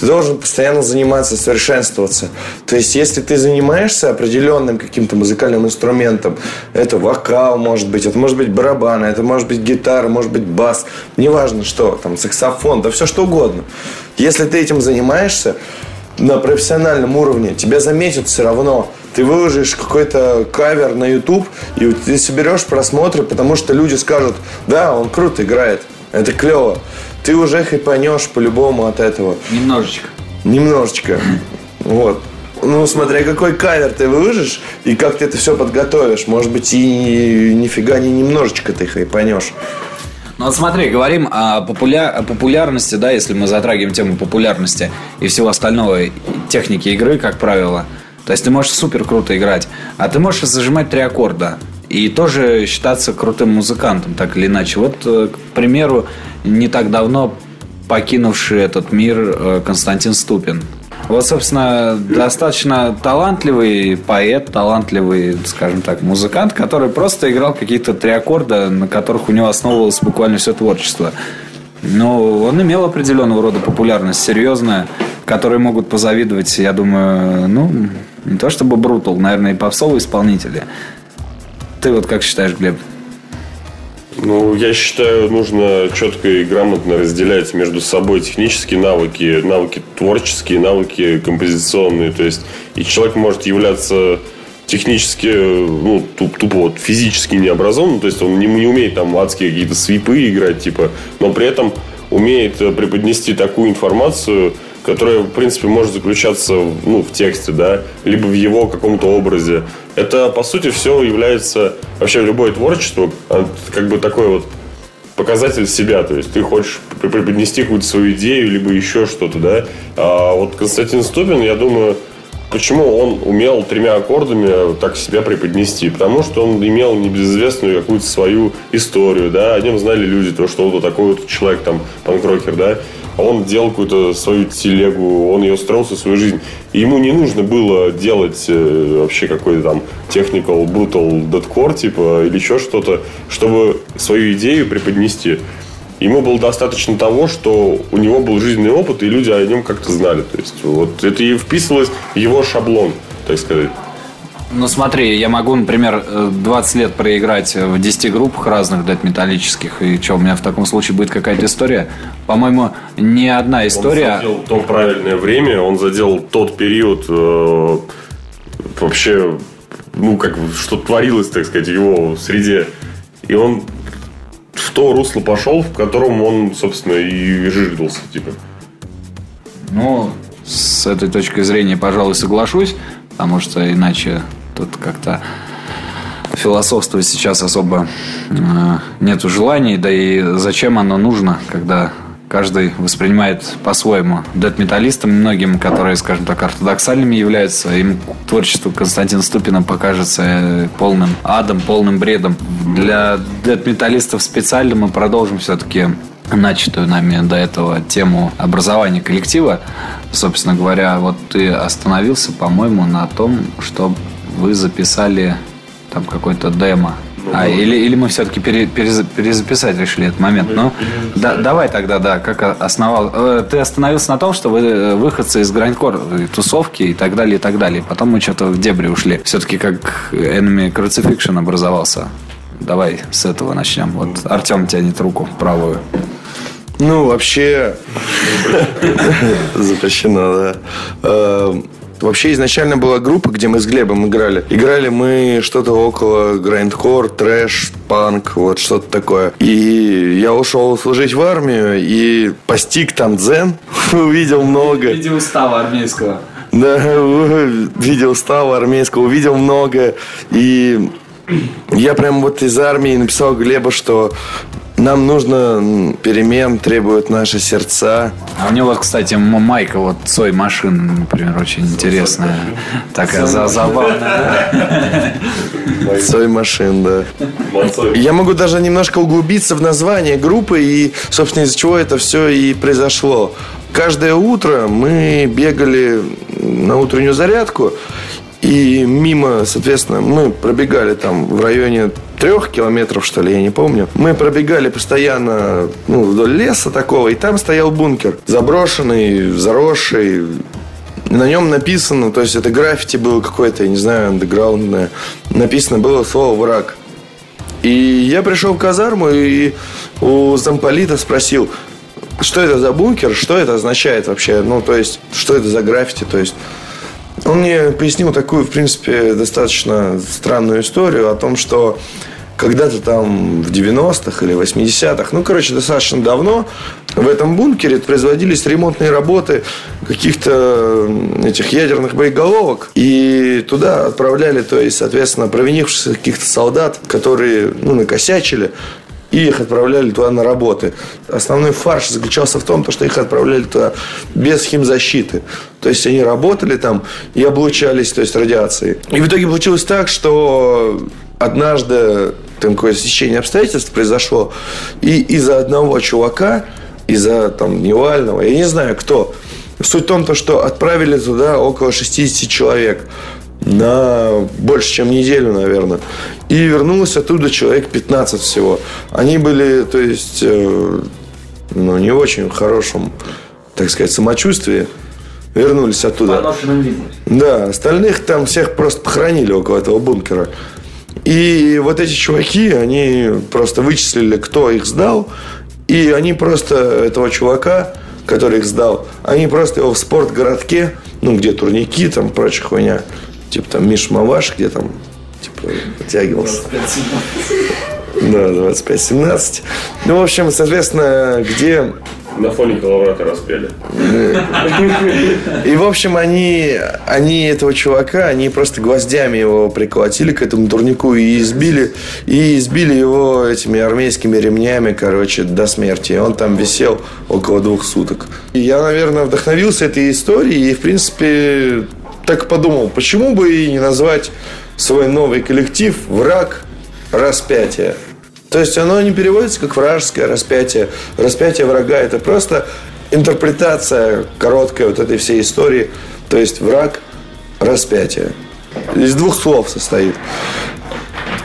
Speaker 6: Ты должен постоянно заниматься, совершенствоваться. То есть если ты занимаешься определенным каким-то музыкальным инструментом, это вокал может быть, это может быть барабаны, это может быть гитара, может быть бас, неважно что, там саксофон, да все что угодно. Если ты этим занимаешься на профессиональном уровне, тебя заметят все равно. Ты выложишь какой-то кавер на YouTube, и ты соберешь просмотры, потому что люди скажут, да, он круто играет, это клево. Ты уже хайпанешь по-любому от этого.
Speaker 2: Немножечко.
Speaker 6: Немножечко. Вот. Ну, смотря какой кавер ты выложишь и как ты это все подготовишь. Может быть, и нифига не немножечко ты хайпанешь.
Speaker 2: Ну вот смотри, говорим о, популя... о популярности, да, если мы затрагиваем тему популярности и всего остального, техники игры, как правило. То есть ты можешь супер круто играть, а ты можешь зажимать три аккорда и тоже считаться крутым музыкантом, так или иначе. Вот, э, к примеру, не так давно покинувший этот мир э, Константин Ступин. Вот, собственно, достаточно талантливый поэт, талантливый, скажем так, музыкант, который просто играл какие-то три аккорда, на которых у него основывалось буквально все творчество. Но он имел определенного рода популярность, серьезная, которые могут позавидовать, я думаю, ну, не то чтобы Брутал, наверное, и попсовые исполнители. Ты вот как считаешь, Глеб?
Speaker 4: Ну, я считаю, нужно четко и грамотно разделять между собой технические навыки, навыки творческие, навыки композиционные. То есть, и человек может являться технически, ну, тупо вот физически необразованным, то есть он не, не умеет там адские какие-то свипы играть, типа, но при этом умеет преподнести такую информацию, которая, в принципе, может заключаться ну, в тексте, да, либо в его каком-то образе. Это, по сути, все является вообще любое творчество, как бы такой вот показатель себя, то есть ты хочешь преподнести какую-то свою идею, либо еще что-то, да. А вот Константин Ступин, я думаю, почему он умел тремя аккордами так себя преподнести? Потому что он имел небезызвестную какую-то свою историю, да, о нем знали люди, то, что он такой вот человек, там, панкрокер, да, он делал какую-то свою телегу, он ее строил всю свою жизнь. И ему не нужно было делать э, вообще какой-то там technical, brutal deadcore, типа, или еще что-то, чтобы свою идею преподнести. Ему было достаточно того, что у него был жизненный опыт, и люди о нем как-то знали. То есть, вот это и вписывалось в его шаблон, так сказать.
Speaker 2: Ну смотри, я могу, например, 20 лет проиграть в 10 группах разных дед металлических. И что, у меня в таком случае будет какая-то история? По-моему, ни одна история...
Speaker 4: Он задел то правильное время, он задел тот период э, вообще, ну, как что творилось, так сказать, в его среде. И он в то русло пошел, в котором он, собственно, и жиждался, типа.
Speaker 2: Ну, с этой точки зрения, пожалуй, соглашусь, потому что иначе Тут как-то философствовать сейчас особо э, нету желаний, да и зачем оно нужно, когда каждый воспринимает по-своему. Дэт-металлистам многим, которые, скажем так, ортодоксальными являются, им творчество Константина Ступина покажется э, полным адом, полным бредом. Для дэт-металлистов специально мы продолжим все-таки начатую нами до этого тему образования коллектива. Собственно говоря, вот ты остановился, по-моему, на том, что вы записали там какой-то демо. Ну, а, или, или мы все-таки пере, перез, перезаписать решили этот момент. Ну, да, давай тогда, да, как основал. Э, ты остановился на том, что вы э, выходцы из грандкор тусовки и так далее, и так далее. Потом мы что-то в дебри ушли. Все-таки как Enemy Crucifixion образовался. Давай с этого начнем. Вот Артем тянет руку правую.
Speaker 6: Ну, вообще запрещено, да. Вообще изначально была группа, где мы с Глебом играли. Играли мы что-то около грандкор, трэш, панк, вот что-то такое. И я ушел служить в армию и постиг там дзен, увидел много.
Speaker 2: Видел устава армейского.
Speaker 6: Да, видел устава армейского, увидел много. И я прям вот из армии написал Глеба, что Нам нужно перемен, требуют наши сердца.
Speaker 2: А у него, вот, кстати, майка вот Цой машина, например, очень интересная. Такая за забавная.
Speaker 6: Цой машин, да. Я могу даже немножко углубиться в название группы и, собственно, из-за чего это все и произошло. Каждое утро мы бегали на утреннюю зарядку, и мимо, соответственно, мы пробегали там в районе трех километров, что ли, я не помню. Мы пробегали постоянно ну, вдоль леса такого, и там стоял бункер. Заброшенный, заросший, на нем написано, то есть это граффити было какое-то, я не знаю, андеграундное. Написано было слово «враг». И я пришел в казарму и у замполита спросил, что это за бункер, что это означает вообще, ну, то есть, что это за граффити, то есть, он мне пояснил такую, в принципе, достаточно странную историю о том, что когда-то там в 90-х или 80-х, ну, короче, достаточно давно в этом бункере производились ремонтные работы каких-то этих ядерных боеголовок. И туда отправляли, то есть, соответственно, провинившихся каких-то солдат, которые, ну, накосячили, и их отправляли туда на работы. Основной фарш заключался в том, что их отправляли туда без химзащиты. То есть они работали там и облучались, то есть радиацией. И в итоге получилось так, что однажды такое сечение обстоятельств произошло, и из-за одного чувака, из-за там Невального, я не знаю кто, суть в том, то, что отправили туда около 60 человек на больше, чем неделю, наверное. И вернулось оттуда человек 15 всего. Они были, то есть, э, ну, не в очень хорошем, так сказать, самочувствии. Вернулись оттуда. Да, остальных там всех просто похоронили около этого бункера. И вот эти чуваки, они просто вычислили, кто их сдал. И они просто этого чувака, который их сдал, они просто его в спортгородке, ну, где турники, там, прочая хуйня, типа там Миш Маваш, где там типа подтягивался. 25-17. Да, 25-17. Ну, в общем, соответственно, где
Speaker 4: на фоне коловрата распели.
Speaker 6: И, в общем, они, они этого чувака, они просто гвоздями его приколотили к этому турнику и избили, и избили его этими армейскими ремнями, короче, до смерти. И он там висел около двух суток. И я, наверное, вдохновился этой историей и, в принципе, так подумал, почему бы и не назвать свой новый коллектив «Враг распятия». То есть оно не переводится как вражеское распятие. Распятие врага – это просто интерпретация короткая вот этой всей истории. То есть враг распятие. Из двух слов состоит.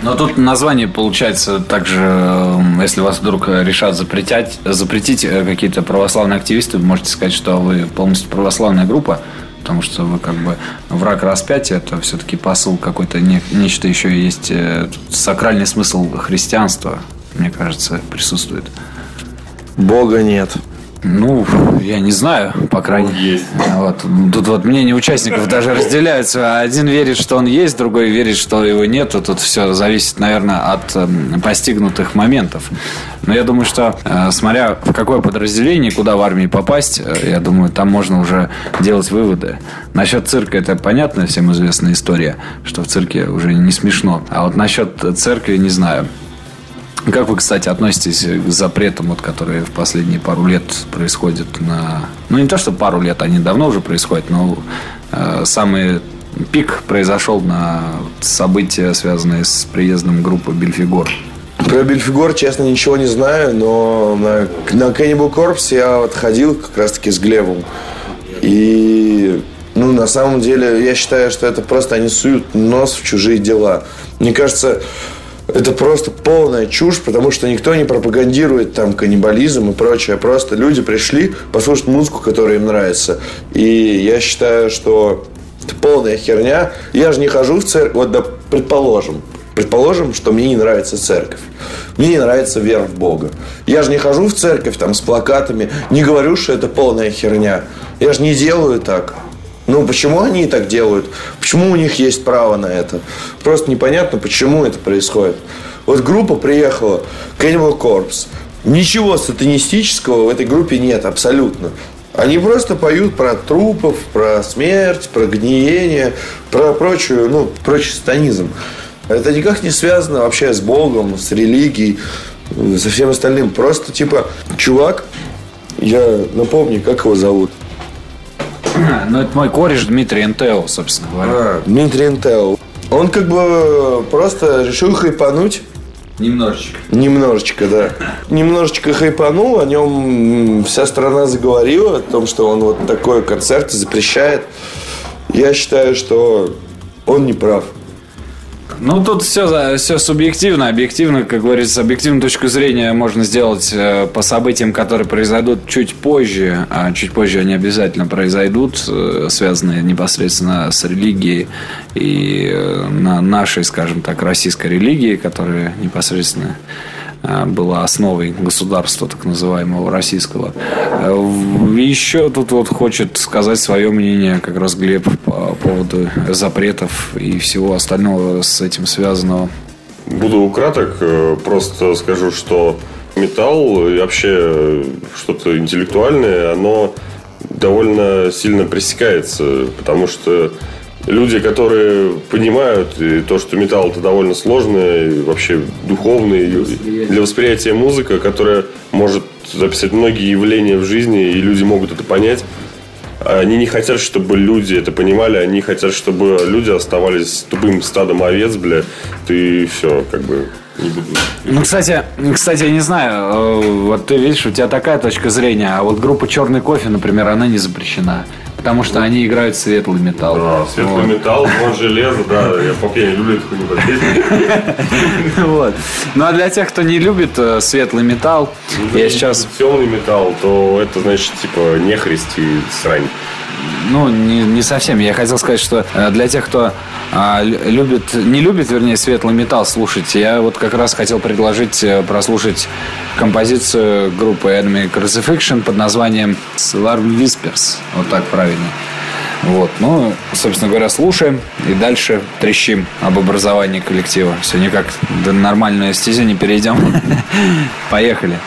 Speaker 2: Но тут название получается также, эм, если вас вдруг решат запретять, запретить э, какие-то православные активисты, вы можете сказать, что вы полностью православная группа потому что вы как бы враг распятия, это все-таки посыл какой-то, не, нечто еще есть, э, сакральный смысл христианства, мне кажется, присутствует.
Speaker 6: Бога нет.
Speaker 2: Ну, я не знаю, по крайней мере. Вот. Тут вот мнения участников даже разделяются. Один верит, что он есть, другой верит, что его нет. Тут все зависит, наверное, от эм, постигнутых моментов. Но я думаю, что э, смотря в какое подразделение, куда в армии попасть, э, я думаю, там можно уже делать выводы. Насчет цирка это понятная всем известная история, что в цирке уже не смешно. А вот насчет церкви не знаю. Как вы, кстати, относитесь к запретам, вот, которые в последние пару лет происходят на... Ну, не то, что пару лет, они давно уже происходят, но э, самый пик произошел на события, связанные с приездом группы Бельфигор.
Speaker 6: Про Бельфигор, честно, ничего не знаю, но на, на Cannibal Corpse я вот ходил как раз-таки с Глебом. И ну, на самом деле, я считаю, что это просто они суют нос в чужие дела. Мне кажется, это просто полная чушь, потому что никто не пропагандирует там каннибализм и прочее. Просто люди пришли послушать музыку, которая им нравится. И я считаю, что это полная херня. Я же не хожу в церковь. Вот, да, предположим, Предположим, что мне не нравится церковь. Мне не нравится вера в Бога. Я же не хожу в церковь там с плакатами, не говорю, что это полная херня. Я же не делаю так. Ну, почему они так делают? Почему у них есть право на это? Просто непонятно, почему это происходит. Вот группа приехала, Cannibal Corpse. Ничего сатанистического в этой группе нет, абсолютно. Они просто поют про трупов, про смерть, про гниение, про прочую, ну, прочий сатанизм. Это никак не связано вообще с Богом, с религией. со всем остальным. Просто, типа, чувак, я напомню, как его зовут.
Speaker 2: Ну, это мой кореш Дмитрий НТО, собственно говоря.
Speaker 6: А, Дмитрий Интел. Он как бы просто решил хайпануть.
Speaker 2: Немножечко.
Speaker 6: Немножечко, да. Немножечко хайпанул, о нем вся страна заговорила, о том, что он вот такой концерт запрещает. Я считаю, что он не прав.
Speaker 2: Ну, тут все, все субъективно. Объективно, как говорится, с объективной точки зрения можно сделать э, по событиям, которые произойдут чуть позже. А чуть позже они обязательно произойдут, э, связанные непосредственно с религией и э, на нашей, скажем так, российской религии, которая непосредственно была основой государства, так называемого российского. Э, Еще тут вот хочет сказать свое мнение как раз Глеб по поводу запретов и всего остального с этим связанного.
Speaker 4: Буду краток, э, просто скажу, что металл и вообще э, что-то интеллектуальное, оно довольно сильно пресекается, потому что люди, которые понимают и то, что металл это довольно сложная, и вообще духовный и для восприятия музыка, которая может записать многие явления в жизни, и люди могут это понять. Они не хотят, чтобы люди это понимали, они хотят, чтобы люди оставались тупым стадом овец, бля, ты все, как бы, не буду.
Speaker 2: Ну, кстати, кстати, я не знаю, э, вот ты видишь, у тебя такая точка зрения, а вот группа Черный кофе, например, она не запрещена. Потому что они играют светлый металл.
Speaker 4: А, светлый
Speaker 2: Вот.
Speaker 4: металл, вон железо, да, я пока не люблю эту хуйню.
Speaker 2: Вот. Ну а для тех, кто не любит э, светлый металл, я сейчас,
Speaker 4: Темный металл, то это значит, типа, нехрист и срань.
Speaker 2: Ну не, не совсем. Я хотел сказать, что э, для тех, кто а, лю- любит, не любит, вернее, светлый металл слушать, я вот как раз хотел предложить э, прослушать композицию группы Enemy Crucifixion под названием Alarm Whispers. Вот так правильно. Вот, ну, собственно говоря, слушаем и дальше трещим об образовании коллектива. Все никак до нормальной стези не перейдем. Поехали.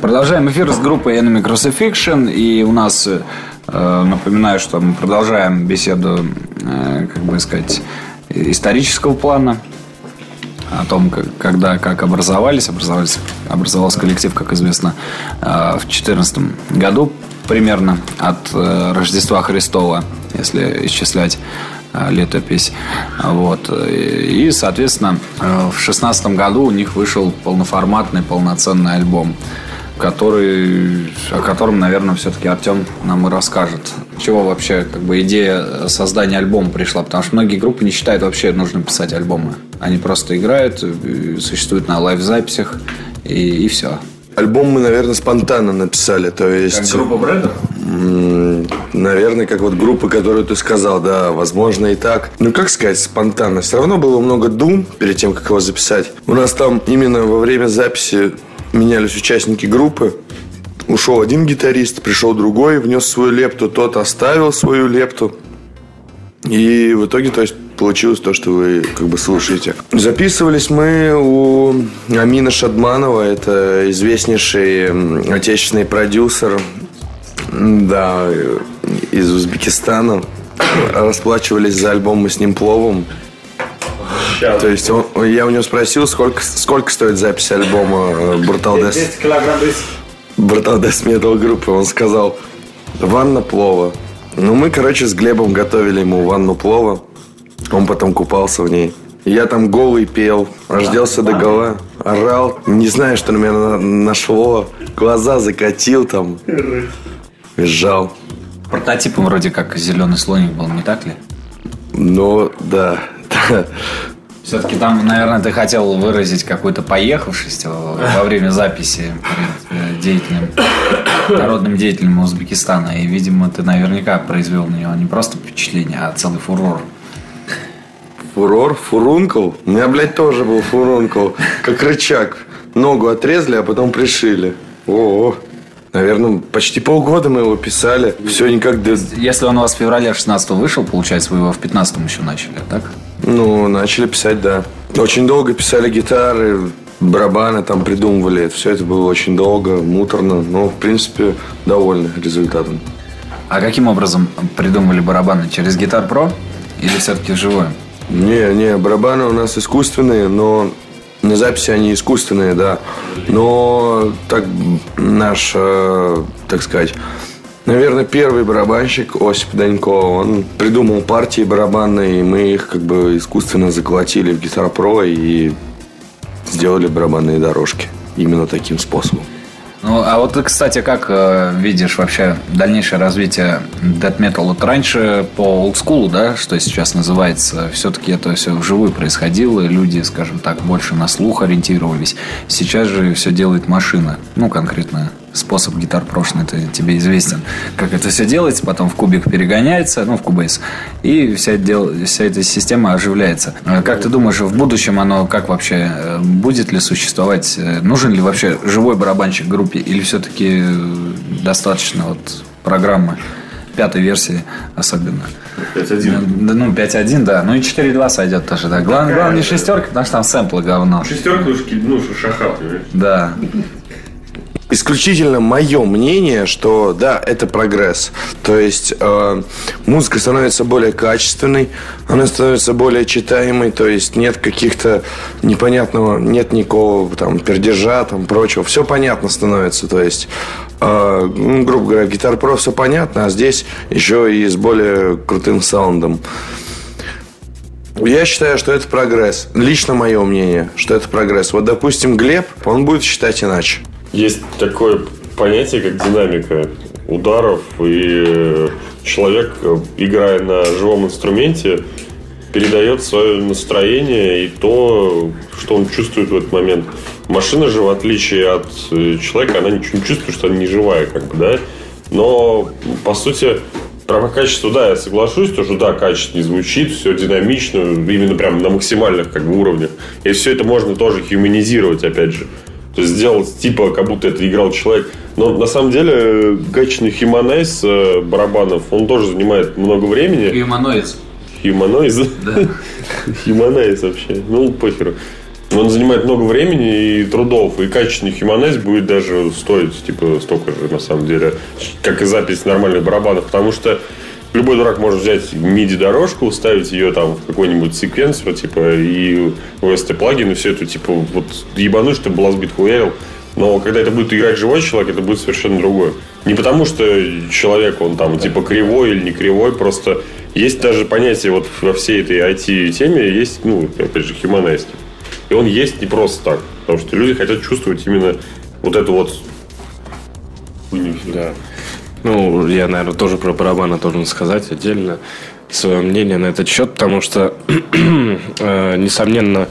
Speaker 2: Продолжаем эфир с группой Enemy Crucifixion. И у нас, э, напоминаю, что мы продолжаем беседу, э, как бы сказать, исторического плана. О том, как, когда, как образовались. образовались. Образовался коллектив, как известно, э, в 2014 году примерно от Рождества Христова, если исчислять летопись. Вот. И, соответственно, в шестнадцатом году у них вышел полноформатный, полноценный альбом который, о котором, наверное, все-таки Артем нам и расскажет. Чего вообще как бы идея создания альбома пришла? Потому что многие группы не считают вообще нужно писать альбомы. Они просто играют, существуют на лайв-записях и, и все.
Speaker 6: Альбом мы, наверное, спонтанно написали. То есть...
Speaker 2: Как группа брендов?
Speaker 6: Наверное, как вот группа, которую ты сказал, да, возможно и так. Ну, как сказать, спонтанно. Все равно было много дум перед тем, как его записать. У нас там именно во время записи менялись участники группы. Ушел один гитарист, пришел другой, внес свою лепту, тот оставил свою лепту. И в итоге, то есть, получилось то, что вы как бы слушаете. Записывались мы у Амина Шадманова, это известнейший отечественный продюсер, да, из Узбекистана. Расплачивались за альбом мы с ним пловом. Сейчас. То есть он, я у него спросил, сколько, сколько стоит запись альбома Brutal Death. 10 килограмм Brutal Death Metal группы. Он сказал, ванна плова. Ну, мы, короче, с Глебом готовили ему ванну плова. Он потом купался в ней. Я там голый пел, разделся до гола, орал. Не знаю, что на меня нашло. Глаза закатил там. Визжал.
Speaker 2: Прототипом вроде как зеленый слоник был, не так ли?
Speaker 6: Ну, да.
Speaker 2: Все-таки там, наверное, ты хотел выразить какую-то поехавшесть во время записи перед э, деятелем, народным деятелем Узбекистана. И, видимо, ты наверняка произвел на него не просто впечатление, а целый фурор.
Speaker 6: Фурор? Фурункул? У меня, блядь, тоже был фурункул. Как рычаг. Ногу отрезали, а потом пришили. -о. Наверное, почти полгода мы его писали. Все никак...
Speaker 2: Если он у вас в феврале 16 вышел, получается, вы его в 15 еще начали, так?
Speaker 6: Ну, начали писать, да. Очень долго писали гитары, барабаны там придумывали. Все это было очень долго, муторно, но, в принципе, довольны результатом.
Speaker 2: А каким образом придумывали барабаны? Через Гитар Про или все-таки вживую?
Speaker 6: Не, не, барабаны у нас искусственные, но на записи они искусственные, да. Но так наш, э, так сказать, Наверное, первый барабанщик Осип Данько, он придумал партии барабанные, и мы их как бы искусственно заколотили в Pro и сделали барабанные дорожки именно таким способом.
Speaker 2: Ну, а вот ты, кстати, как э, видишь вообще дальнейшее развитие Dead Metal? Вот раньше по олдскулу, да, что сейчас называется, все-таки это все вживую происходило, люди, скажем так, больше на слух ориентировались. Сейчас же все делает машина, ну, конкретно способ гитар прошлый, это тебе известен, как это все делается, потом в кубик перегоняется, ну, в кубейс, и вся, это, вся эта система оживляется. А как ты думаешь, в будущем оно как вообще, э, будет ли существовать, э, нужен ли вообще живой барабанщик группе, или все-таки достаточно вот программы? пятой версии особенно. 5.1. Ну, 5.1, да. Ну и 4.2 сойдет тоже, да. Главное, главное не шестерка, потому что там сэмплы говно.
Speaker 4: Шестерка, ну, шаха,
Speaker 2: Да
Speaker 6: исключительно мое мнение, что да, это прогресс. То есть э, музыка становится более качественной, она становится более читаемой, то есть нет каких-то непонятного, нет никакого там пердежа, там прочего. Все понятно становится. То есть, э, ну, грубо говоря, гитар Pro все понятно, а здесь еще и с более крутым саундом. Я считаю, что это прогресс. Лично мое мнение, что это прогресс. Вот, допустим, Глеб, он будет считать иначе.
Speaker 4: Есть такое понятие, как динамика ударов, и э, человек, играя на живом инструменте, передает свое настроение и то, что он чувствует в этот момент. Машина же, в отличие от э, человека, она ничего не чувствует, что она не живая, как бы, да. Но, по сути, про качество, да, я соглашусь, то, что да, качественно звучит, все динамично, именно прям на максимальных как бы уровнях. И все это можно тоже хуманизировать, опять же. То есть сделать типа, как будто это играл человек. Но на самом деле качественный химонайз э, барабанов, он тоже занимает много времени.
Speaker 2: Химонойз.
Speaker 4: Химонойз? Да. Химонайз вообще. Ну, похеру. Он занимает много времени и трудов, и качественный химонез будет даже стоить типа столько же на самом деле, как и запись нормальных барабанов, потому что любой дурак может взять MIDI-дорожку, ставить ее там в какой-нибудь секвенсор, типа, и OST-плагин, и все это, типа, вот ебануть, чтобы сбит хуярил. Но когда это будет играть живой человек, это будет совершенно другое. Не потому, что человек, он там, типа, кривой или не кривой, просто есть даже понятие вот во всей этой IT-теме, есть, ну, опять же, humanist. И он есть не просто так. Потому что люди хотят чувствовать именно вот эту вот
Speaker 5: Да. Ну, я, наверное, тоже про барабаны должен сказать отдельно свое мнение на этот счет, потому что, э, несомненно,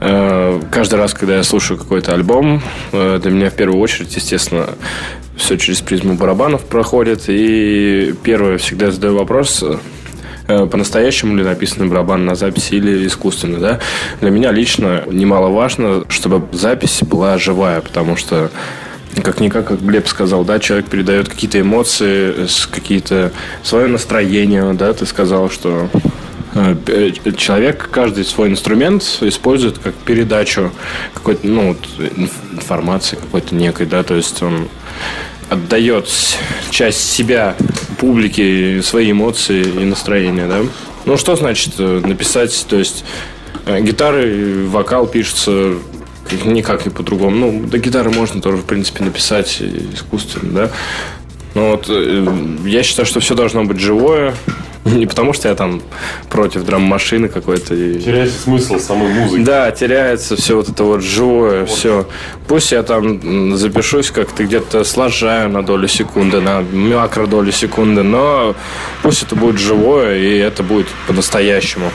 Speaker 5: э, каждый раз, когда я слушаю какой-то альбом, э, для меня в первую очередь, естественно, все через призму барабанов проходит. И первое, всегда задаю вопрос, по-настоящему ли написаны барабан на записи или искусственно, да? Для меня лично немаловажно, чтобы запись была живая, потому что как-никак, как Глеб сказал, да, человек передает какие-то эмоции, с какие-то свое настроение, да, ты сказал, что э, э, человек каждый свой инструмент использует как передачу какой-то, ну, информации какой-то некой, да, то есть он отдает часть себя публике, свои эмоции и настроение, да. Ну, что значит э, написать, то есть э, гитары, вокал пишется никак не по-другому. Ну, до гитары можно тоже, в принципе, написать искусственно, да. Но вот э, я считаю, что все должно быть живое. Не потому, что я там против драм-машины какой-то. и-
Speaker 4: теряется смысл самой музыки.
Speaker 5: да, теряется все вот это вот живое, все. Пусть я там запишусь как-то где-то сложаю на долю секунды, на микро долю секунды, но пусть это будет живое, и это будет по-настоящему.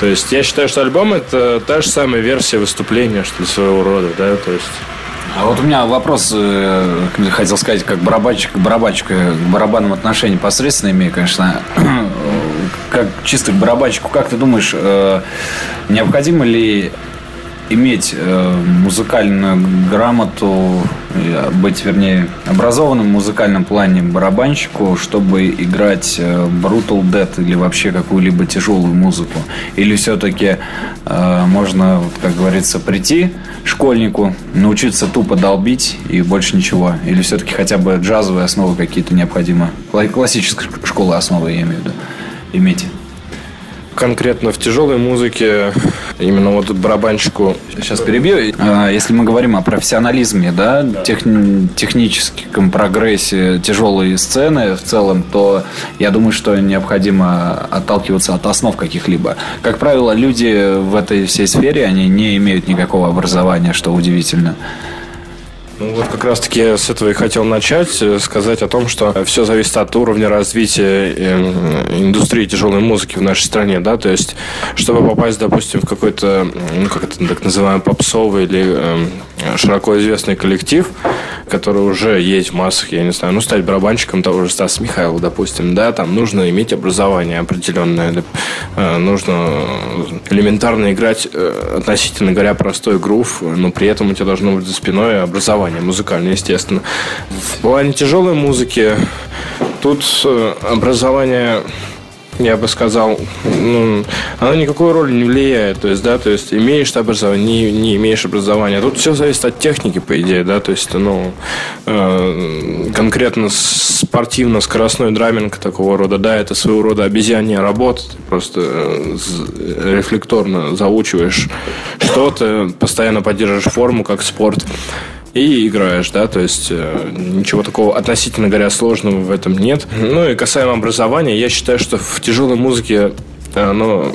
Speaker 5: То есть я считаю, что альбом это та же самая версия выступления, что ли, своего рода, да, то есть...
Speaker 2: А вот у меня вопрос, э, хотел сказать, как барабанщик, барабанщик э, к барабанным отношения посредственно имею, конечно. Как чисто к барабанщику, как ты думаешь, э, необходимо ли иметь э, музыкальную грамоту, э, быть, вернее, образованным в музыкальном плане барабанщику, чтобы играть э, Brutal Dead или вообще какую-либо тяжелую музыку? Или все-таки можно, как говорится, прийти школьнику, научиться тупо долбить и больше ничего? Или все-таки хотя бы джазовые основы какие-то необходимо? Кла- Классической школы основы, я имею в виду, иметь?
Speaker 5: Конкретно в тяжелой музыке именно вот барабанщику
Speaker 2: Сейчас перебью. А, Если мы говорим о профессионализме, да, техни- техническом прогрессе тяжелой сцены в целом, то я думаю, что необходимо отталкиваться от основ каких-либо. Как правило, люди в этой всей сфере, они не имеют никакого образования, что удивительно.
Speaker 5: Ну, вот как раз-таки с этого и хотел начать, э, сказать о том, что все зависит от уровня развития э, индустрии тяжелой музыки в нашей стране, да, то есть, чтобы попасть, допустим, в какой-то, ну, как это так называемый, попсовый или э, широко известный коллектив, который уже есть в массах, я не знаю, ну, стать барабанщиком того же Стаса Михайлова, допустим, да, там нужно иметь образование определенное, э, нужно элементарно играть э, относительно говоря простой грув, но при этом у тебя должно быть за спиной образование музыкальное, естественно. В плане тяжелой музыки тут э, образование я бы сказал, ну, оно никакой роли не влияет. То есть, да, то есть имеешь ты образование, не, не имеешь образования. Тут все зависит от техники, по идее, да, то есть, ну, э, конкретно спортивно-скоростной драминг такого рода, да, это своего рода обезьянья работа. Ты просто э, рефлекторно заучиваешь что-то, постоянно поддерживаешь форму, как спорт. И играешь, да, то есть э, ничего такого относительно говоря сложного в этом нет. Ну и касаемо образования, я считаю, что в тяжелой музыке оно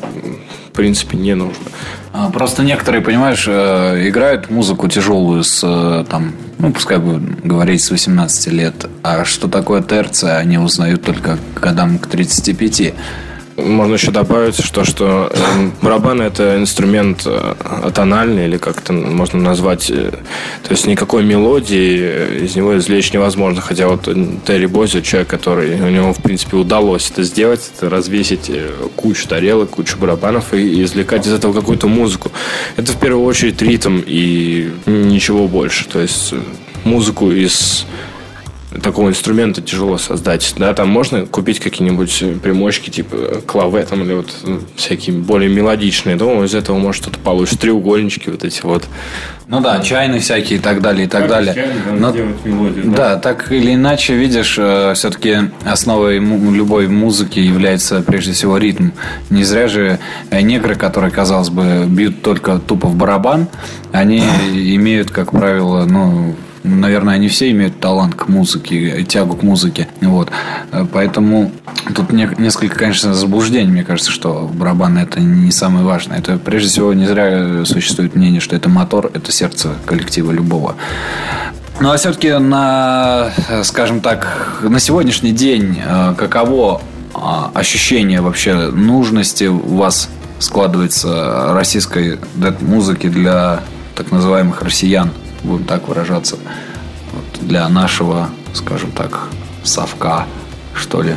Speaker 5: в принципе не нужно.
Speaker 2: А, Просто некоторые, понимаешь, э, играют музыку тяжелую с, э, там, ну, пускай будем говорить, с 18 лет. А что такое терция, они узнают только к годам к 35.
Speaker 5: Можно еще добавить, что, что э, барабан это инструмент э, атональный, или как это можно назвать. э, То есть никакой мелодии э, из него извлечь невозможно. Хотя вот Терри Бози, человек, который у него, в принципе, удалось это сделать, это развесить кучу тарелок, кучу барабанов и извлекать из этого какую-то музыку. Это в первую очередь ритм и ничего больше. То есть музыку из такого инструмента тяжело создать. Да, там можно купить какие-нибудь примочки, типа клаве там, или вот всякие более мелодичные. Думаю, из этого может что-то получится. Треугольнички вот эти вот.
Speaker 2: Ну да, чайные всякие и так далее, и так далее. Но,
Speaker 5: мелодию,
Speaker 2: да, так или иначе, видишь, э, все-таки основой любой музыки является прежде всего ритм. Не зря же э, негры, которые, казалось бы, бьют только тупо в барабан, они имеют, как правило, ну, наверное, они все имеют талант к музыке, тягу к музыке. Вот. Э, Поэтому тут не- несколько, конечно, заблуждений, мне кажется, что барабан это не самое важное. Это прежде всего не зря существует мнение, что это мотор, это сердце коллектива любого. Ну, а все-таки на, э, скажем так, на сегодняшний день э, каково а, ощущение вообще нужности у вас складывается российской музыки для так называемых россиян, будем так выражаться, вот для нашего, скажем так, совка, что ли.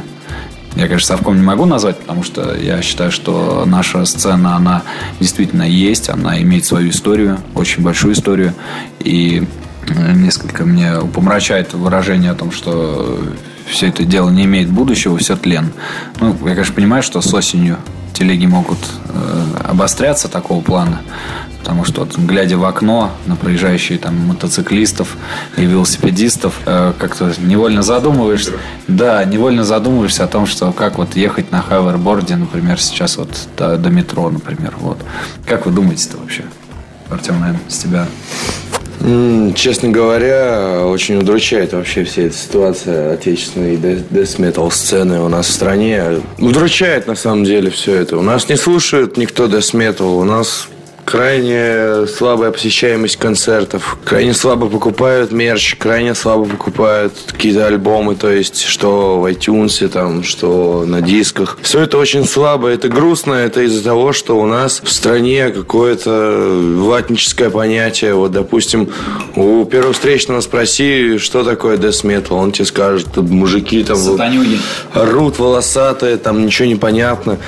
Speaker 2: Я, конечно, совком не могу назвать, потому что я считаю, что наша сцена, она действительно есть, она имеет свою историю, очень большую историю. И э, несколько мне помрачает выражение о том, что все это дело не имеет будущего, все тлен. Ну, я, конечно, понимаю, что с осенью телеги могут э, обостряться такого плана, потому что, вот, глядя в окно на проезжающие там мотоциклистов и велосипедистов, э, как-то невольно задумываешься, да, невольно задумываешься о том, что как вот ехать на хаверборде, например, сейчас вот до, до метро, например, вот. Как вы думаете-то вообще? Артем, наверное, с тебя.
Speaker 6: Честно говоря, очень удручает вообще вся эта ситуация отечественной metal сцены у нас в стране. Удручает на самом деле все это. У нас не слушают никто metal, у нас крайне слабая посещаемость концертов, крайне слабо покупают мерч, крайне слабо покупают какие-то альбомы, то есть что в iTunes, там, что на дисках. Все это очень слабо, это грустно, это из-за того, что у нас в стране какое-то ватническое понятие. Вот, допустим, у первого встречного спроси, что такое death metal, он тебе скажет, «Тут мужики там
Speaker 2: Сатанюги.
Speaker 6: орут волосатые, там ничего не понятно.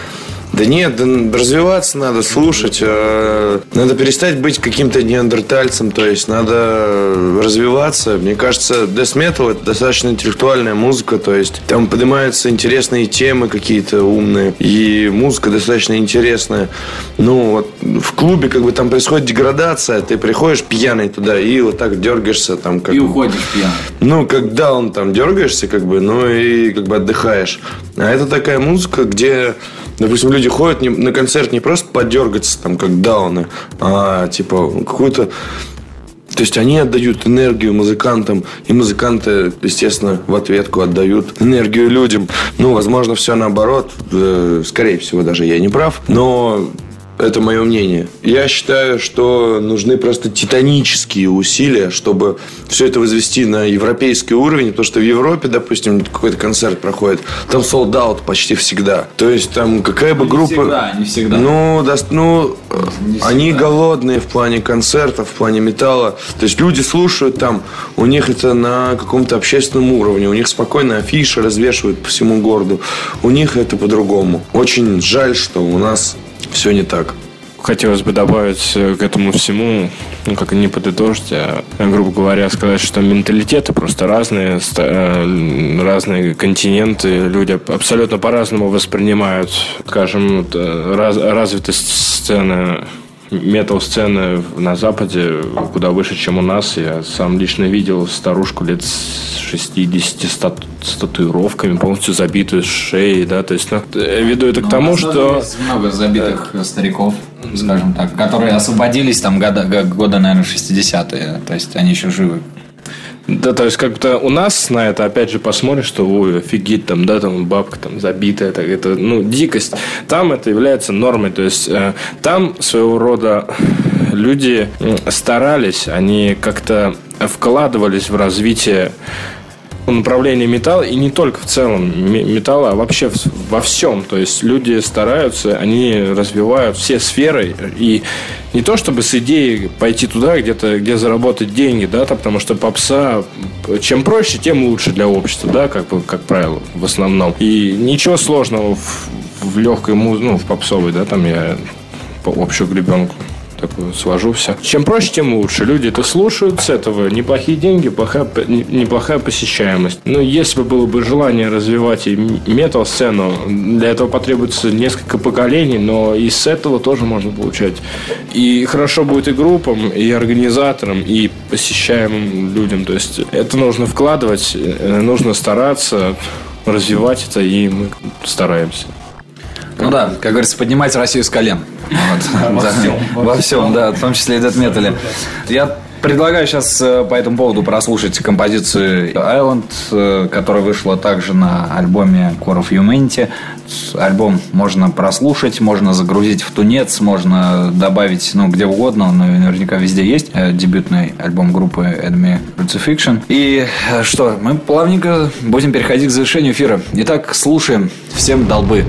Speaker 6: Да нет, да развиваться надо, слушать. э, Надо перестать быть каким-то неандертальцем, то есть надо развиваться. Мне кажется, death metal это достаточно интеллектуальная музыка, то есть там поднимаются интересные темы какие-то умные, и музыка достаточно интересная. Ну, вот в клубе как бы там происходит деградация, ты приходишь пьяный туда и вот так дергаешься там как...
Speaker 2: И уходишь пьяный.
Speaker 6: Ну, когда он там дергаешься, как бы, ну и как бы отдыхаешь. А это такая музыка, где, допустим, люди ходят не- на концерт не просто подергаться, там, как дауны, а типа какую-то то есть они отдают энергию музыкантам, и музыканты, естественно, в ответку отдают энергию людям. Ну, возможно, все наоборот. Э, Скорее всего, даже я не прав. Но это мое мнение. Я считаю, что нужны просто титанические усилия, чтобы все это возвести на европейский уровень, потому что в Европе, допустим, какой-то концерт проходит, там sold out почти всегда. То есть там какая бы группа...
Speaker 2: всегда, не всегда.
Speaker 6: Ну, да, ну,
Speaker 2: Не
Speaker 6: они
Speaker 2: всегда.
Speaker 6: голодные в плане концертов, в плане металла. То есть люди слушают там, у них это на каком-то общественном уровне, у них спокойно афиши развешивают по всему городу. У них это по-другому. Очень жаль, что у нас все не так.
Speaker 5: Хотелось бы добавить э, к этому всему, ну, как не подытожить, а, грубо говоря, сказать, что менталитеты просто разные, э, разные континенты, люди абсолютно по-разному воспринимают, скажем, э, раз- развитость сцены метал-сцены на Западе куда выше, чем у нас. Я сам лично видел старушку лет с 60 с с татуировками, полностью забитую с шеей, да, то есть, ну, я веду это к тому, что...
Speaker 2: Много забитых стариков, скажем так, которые освободились там года, года наверное, 60-е. То есть они еще живы.
Speaker 5: Да, то есть как-то у нас на это опять же посмотришь, что ой, офигеть, там, да, там бабка там забитая, это, это ну, дикость. Там это является нормой, то есть э, там своего рода люди старались, они как-то вкладывались в развитие направления металла, и не только в целом металла, а вообще во всем. То есть люди стараются, они развивают все сферы, и не то чтобы с идеей пойти туда, где-то, где заработать деньги, да, там, потому что попса, чем проще, тем лучше для общества, да, как, бы, как правило, в основном. И ничего сложного в, в легкой музыке, ну, в попсовой, да, там я по общую гребенку такую свожу все. Чем проще, тем лучше. Люди это слушают, с этого неплохие деньги, плохая, неплохая посещаемость. Но если бы было бы желание развивать и метал-сцену, для этого потребуется несколько поколений, но и с этого тоже можно получать. И хорошо будет и группам, и организаторам, и посещаемым людям. То есть это нужно вкладывать, э, нужно стараться развивать это, и мы стараемся.
Speaker 2: Ну да, как говорится, поднимать Россию с колен. Во всем. Во всем, да, в том числе и Metal. Я Предлагаю сейчас э, по этому поводу прослушать композицию Island, э, которая вышла также на альбоме Core of Humanity. Альбом можно прослушать, можно загрузить в тунец, можно добавить, ну, где угодно, он наверняка везде есть. Э, дебютный альбом группы Enemy Crucifixion. И что, мы плавненько будем переходить к завершению эфира. Итак, слушаем. Всем долбы.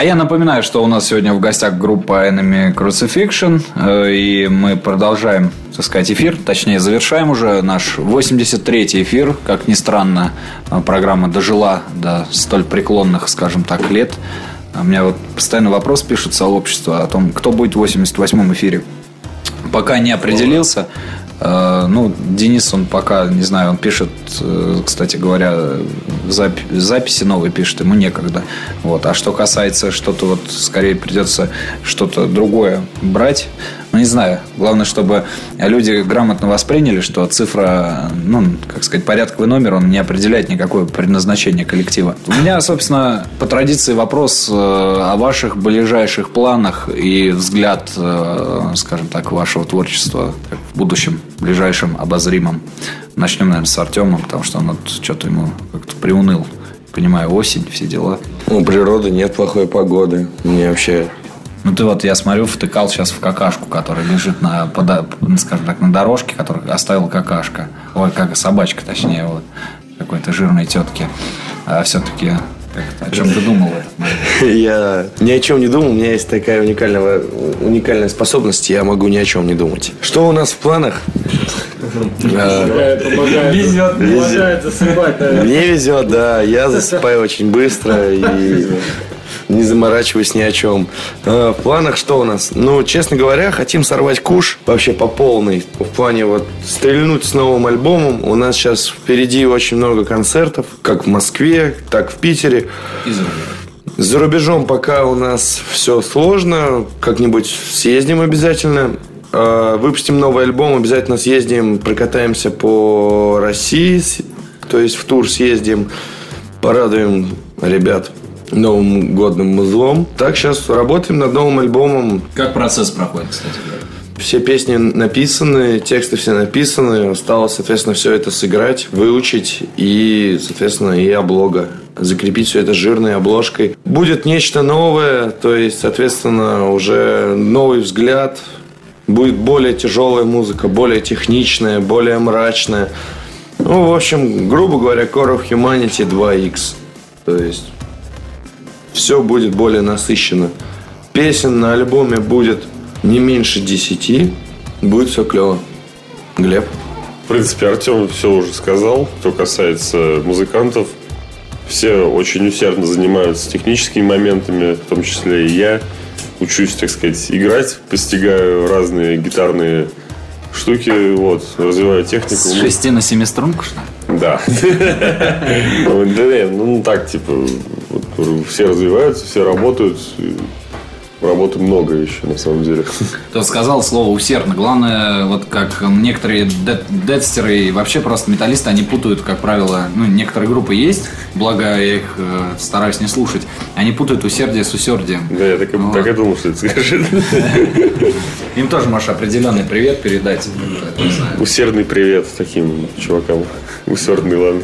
Speaker 2: А я напоминаю, что у нас сегодня в гостях группа Enemy Crucifixion, э, и мы продолжаем, так сказать, эфир, точнее, завершаем уже наш 83-й эфир. Как ни странно, э, программа дожила до столь преклонных, скажем так, лет. У меня вот постоянно вопрос пишут сообщество о том, кто будет в 88-м эфире. Пока не определился. Э, ну, Денис, он пока, не знаю, он пишет, э, кстати говоря, запи- записи новые пишет, ему некогда. Вот. А что касается что-то вот, скорее придется что-то другое брать. Ну, не знаю. Главное, чтобы люди грамотно восприняли, что цифра, ну, как сказать, порядковый номер, он не определяет никакое предназначение коллектива. У меня, собственно, по традиции вопрос э, о ваших ближайших планах и взгляд, э, скажем так, вашего творчества в будущем, ближайшем, обозримом. Начнем, наверное, с Артема, потому что он вот что-то ему как-то приуныл. Понимаю, осень, все дела.
Speaker 6: У природы нет плохой погоды. Мне вообще
Speaker 2: Ну, ты вот, я смотрю, втыкал сейчас в какашку, которая лежит на, пода- ну, скажем так, на дорожке, которую оставила какашка. Ой, как собачка, точнее, вот. Какой-то жирной тетки. А все-таки, о чем ты думал?
Speaker 6: Я ни о чем не думал. У меня есть такая уникальная, уникальная способность. Я могу ни о чем не думать. Что у нас в планах?
Speaker 7: Везет, помогает засыпать, наверное.
Speaker 6: Мне везет, да. Я засыпаю очень быстро и не заморачиваюсь ни о чем. А, В планах что у нас? Ну, честно говоря, хотим сорвать куш вообще по полной. В плане вот стрельнуть с новым альбомом. У нас сейчас впереди очень много концертов, как в Москве, так в Питере. За рубежом пока у нас все сложно. Как-нибудь съездим обязательно. Э, Выпустим новый альбом, обязательно съездим, прокатаемся по России, то есть в тур съездим, порадуем ребят новым годным музлом. Так, сейчас работаем над новым альбомом.
Speaker 2: Как процесс проходит, кстати говоря?
Speaker 6: Все песни написаны, тексты все написаны. Осталось, соответственно, все это сыграть, выучить и, соответственно, и облога. Закрепить все это жирной обложкой. Будет нечто новое, то есть, соответственно, уже новый взгляд. Будет более тяжелая музыка, более техничная, более мрачная. Ну, в общем, грубо говоря, Core of Humanity 2X. То есть, все будет более насыщенно. Песен на альбоме будет не меньше 10. Будет все клево. Глеб.
Speaker 4: В принципе, Артем все уже сказал. Что касается музыкантов, все очень усердно занимаются техническими моментами, в том числе и я. Учусь, так сказать, играть, постигаю разные гитарные штуки, вот, развиваю технику.
Speaker 2: С шести на семи струнку, что ли?
Speaker 4: Да. Ну, да не, ну так, типа, все развиваются, все работают. Работы много еще, на самом деле.
Speaker 2: Ты сказал слово усердно. Главное, вот как некоторые дед- дедстеры и вообще просто металлисты, они путают, как правило, ну, некоторые группы есть, благо я их э, стараюсь не слушать, они путают усердие с усердием.
Speaker 4: Да, я так, и-
Speaker 2: Вот.
Speaker 4: так и думал, что это скажет.
Speaker 2: Им тоже можешь определенный привет передать.
Speaker 4: Усердный привет таким чувакам. Усердный, ладно.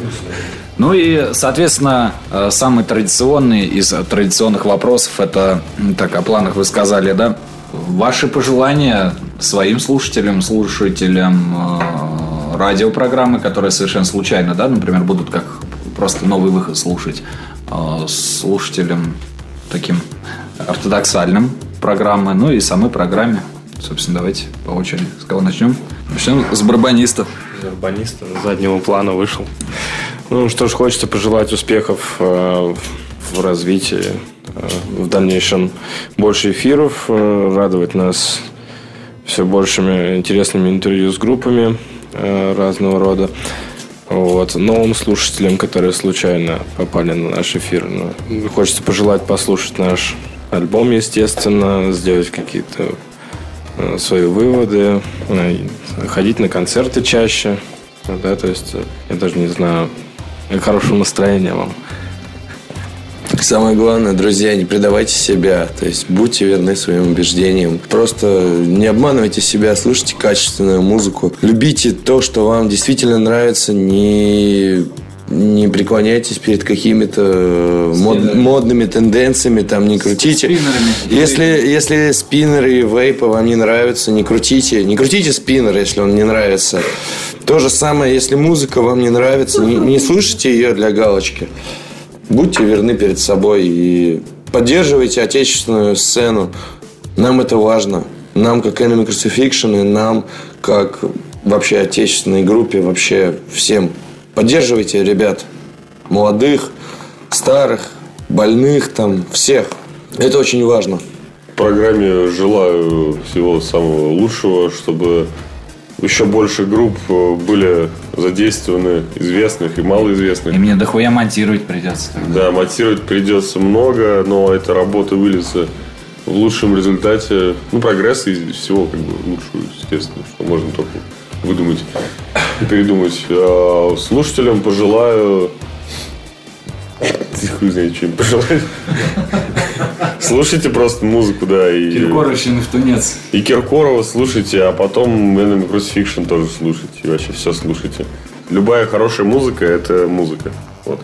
Speaker 2: Ну и, соответственно, э, самый традиционный из традиционных вопросов это, так, о планах вы сказали, да? Ваши пожелания своим слушателям, слушателям э, радиопрограммы, которые совершенно случайно, да, например, будут как просто новый выход слушать, э, слушателям таким ортодоксальным программы, ну и самой программе. Собственно, давайте по очереди. С кого начнем? Начнем с барабанистов.
Speaker 5: Урбанист заднего плана вышел. Ну что ж, хочется пожелать успехов э, в развитии, э, в дальнейшем больше эфиров, э, радовать нас все большими интересными интервью с группами разного рода. Вот. Новым слушателям, которые случайно попали на наш эфир, ну, хочется пожелать послушать наш альбом, естественно, сделать какие-то свои выводы, ходить на концерты чаще. Да, то есть, я даже не знаю, хорошего настроения вам.
Speaker 6: Самое главное, друзья, не предавайте себя. То есть будьте верны своим убеждениям. Просто не обманывайте себя, слушайте качественную музыку. Любите то, что вам действительно нравится. Не не преклоняйтесь перед какими-то мод- модными тенденциями, там не крутите.
Speaker 2: Спиннерами.
Speaker 6: Если, если спиннеры и вейпы вам не нравятся, не крутите. Не крутите спиннер, если он не нравится. То же самое, если музыка вам не нравится, не, не слушайте ее для галочки. Будьте верны перед собой и поддерживайте отечественную сцену. Нам это важно. Нам, как Enemy Crucifixion, и нам, как вообще отечественной группе, вообще всем. Поддерживайте ребят, молодых, старых, больных, там, всех. Это очень важно.
Speaker 4: В программе желаю всего самого лучшего, чтобы еще больше групп э, были задействованы, известных и малоизвестных.
Speaker 2: И мне дохуя монтировать придется. тогда.
Speaker 4: Да, монтировать придется много, но эта работа выльется в лучшем результате. Ну, прогресс из всего, как бы, лучшую, естественно, что можно только выдумать и передумать. А слушателям пожелаю... Ты хуй знает, что им пожелать. Слушайте просто музыку, да. И...
Speaker 7: Киркорович и Нефтунец.
Speaker 4: И Киркорова слушайте, а потом Enemy Crucifixion тоже слушайте. И вообще все слушайте. Любая хорошая музыка – это музыка. Вот.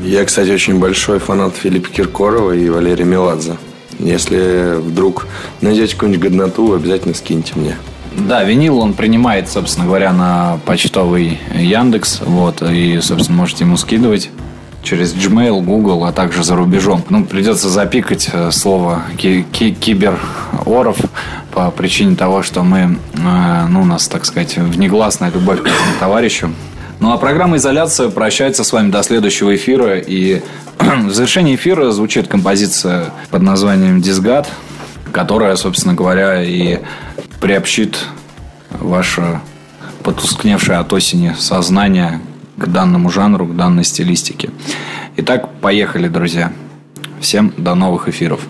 Speaker 6: Я, кстати, очень большой фанат Филиппа Киркорова и Валерия Меладзе. Если вдруг найдете какую-нибудь годноту, обязательно скиньте мне.
Speaker 2: Да, винил он принимает, собственно говоря, на почтовый Яндекс. Вот, и, собственно, можете ему скидывать через Gmail, Google, а также за рубежом. Ну, придется запикать э, слово ки- ки- кибероров по причине того, что мы, э, ну, у нас, так сказать, внегласная любовь к этому товарищу. Ну, а программа «Изоляция» прощается с вами до следующего эфира. И в завершении эфира звучит композиция под названием «Дисгад», которая, собственно говоря, и приобщит ваше потускневшее от осени сознание к данному жанру, к данной стилистике. Итак, поехали, друзья. Всем до новых эфиров.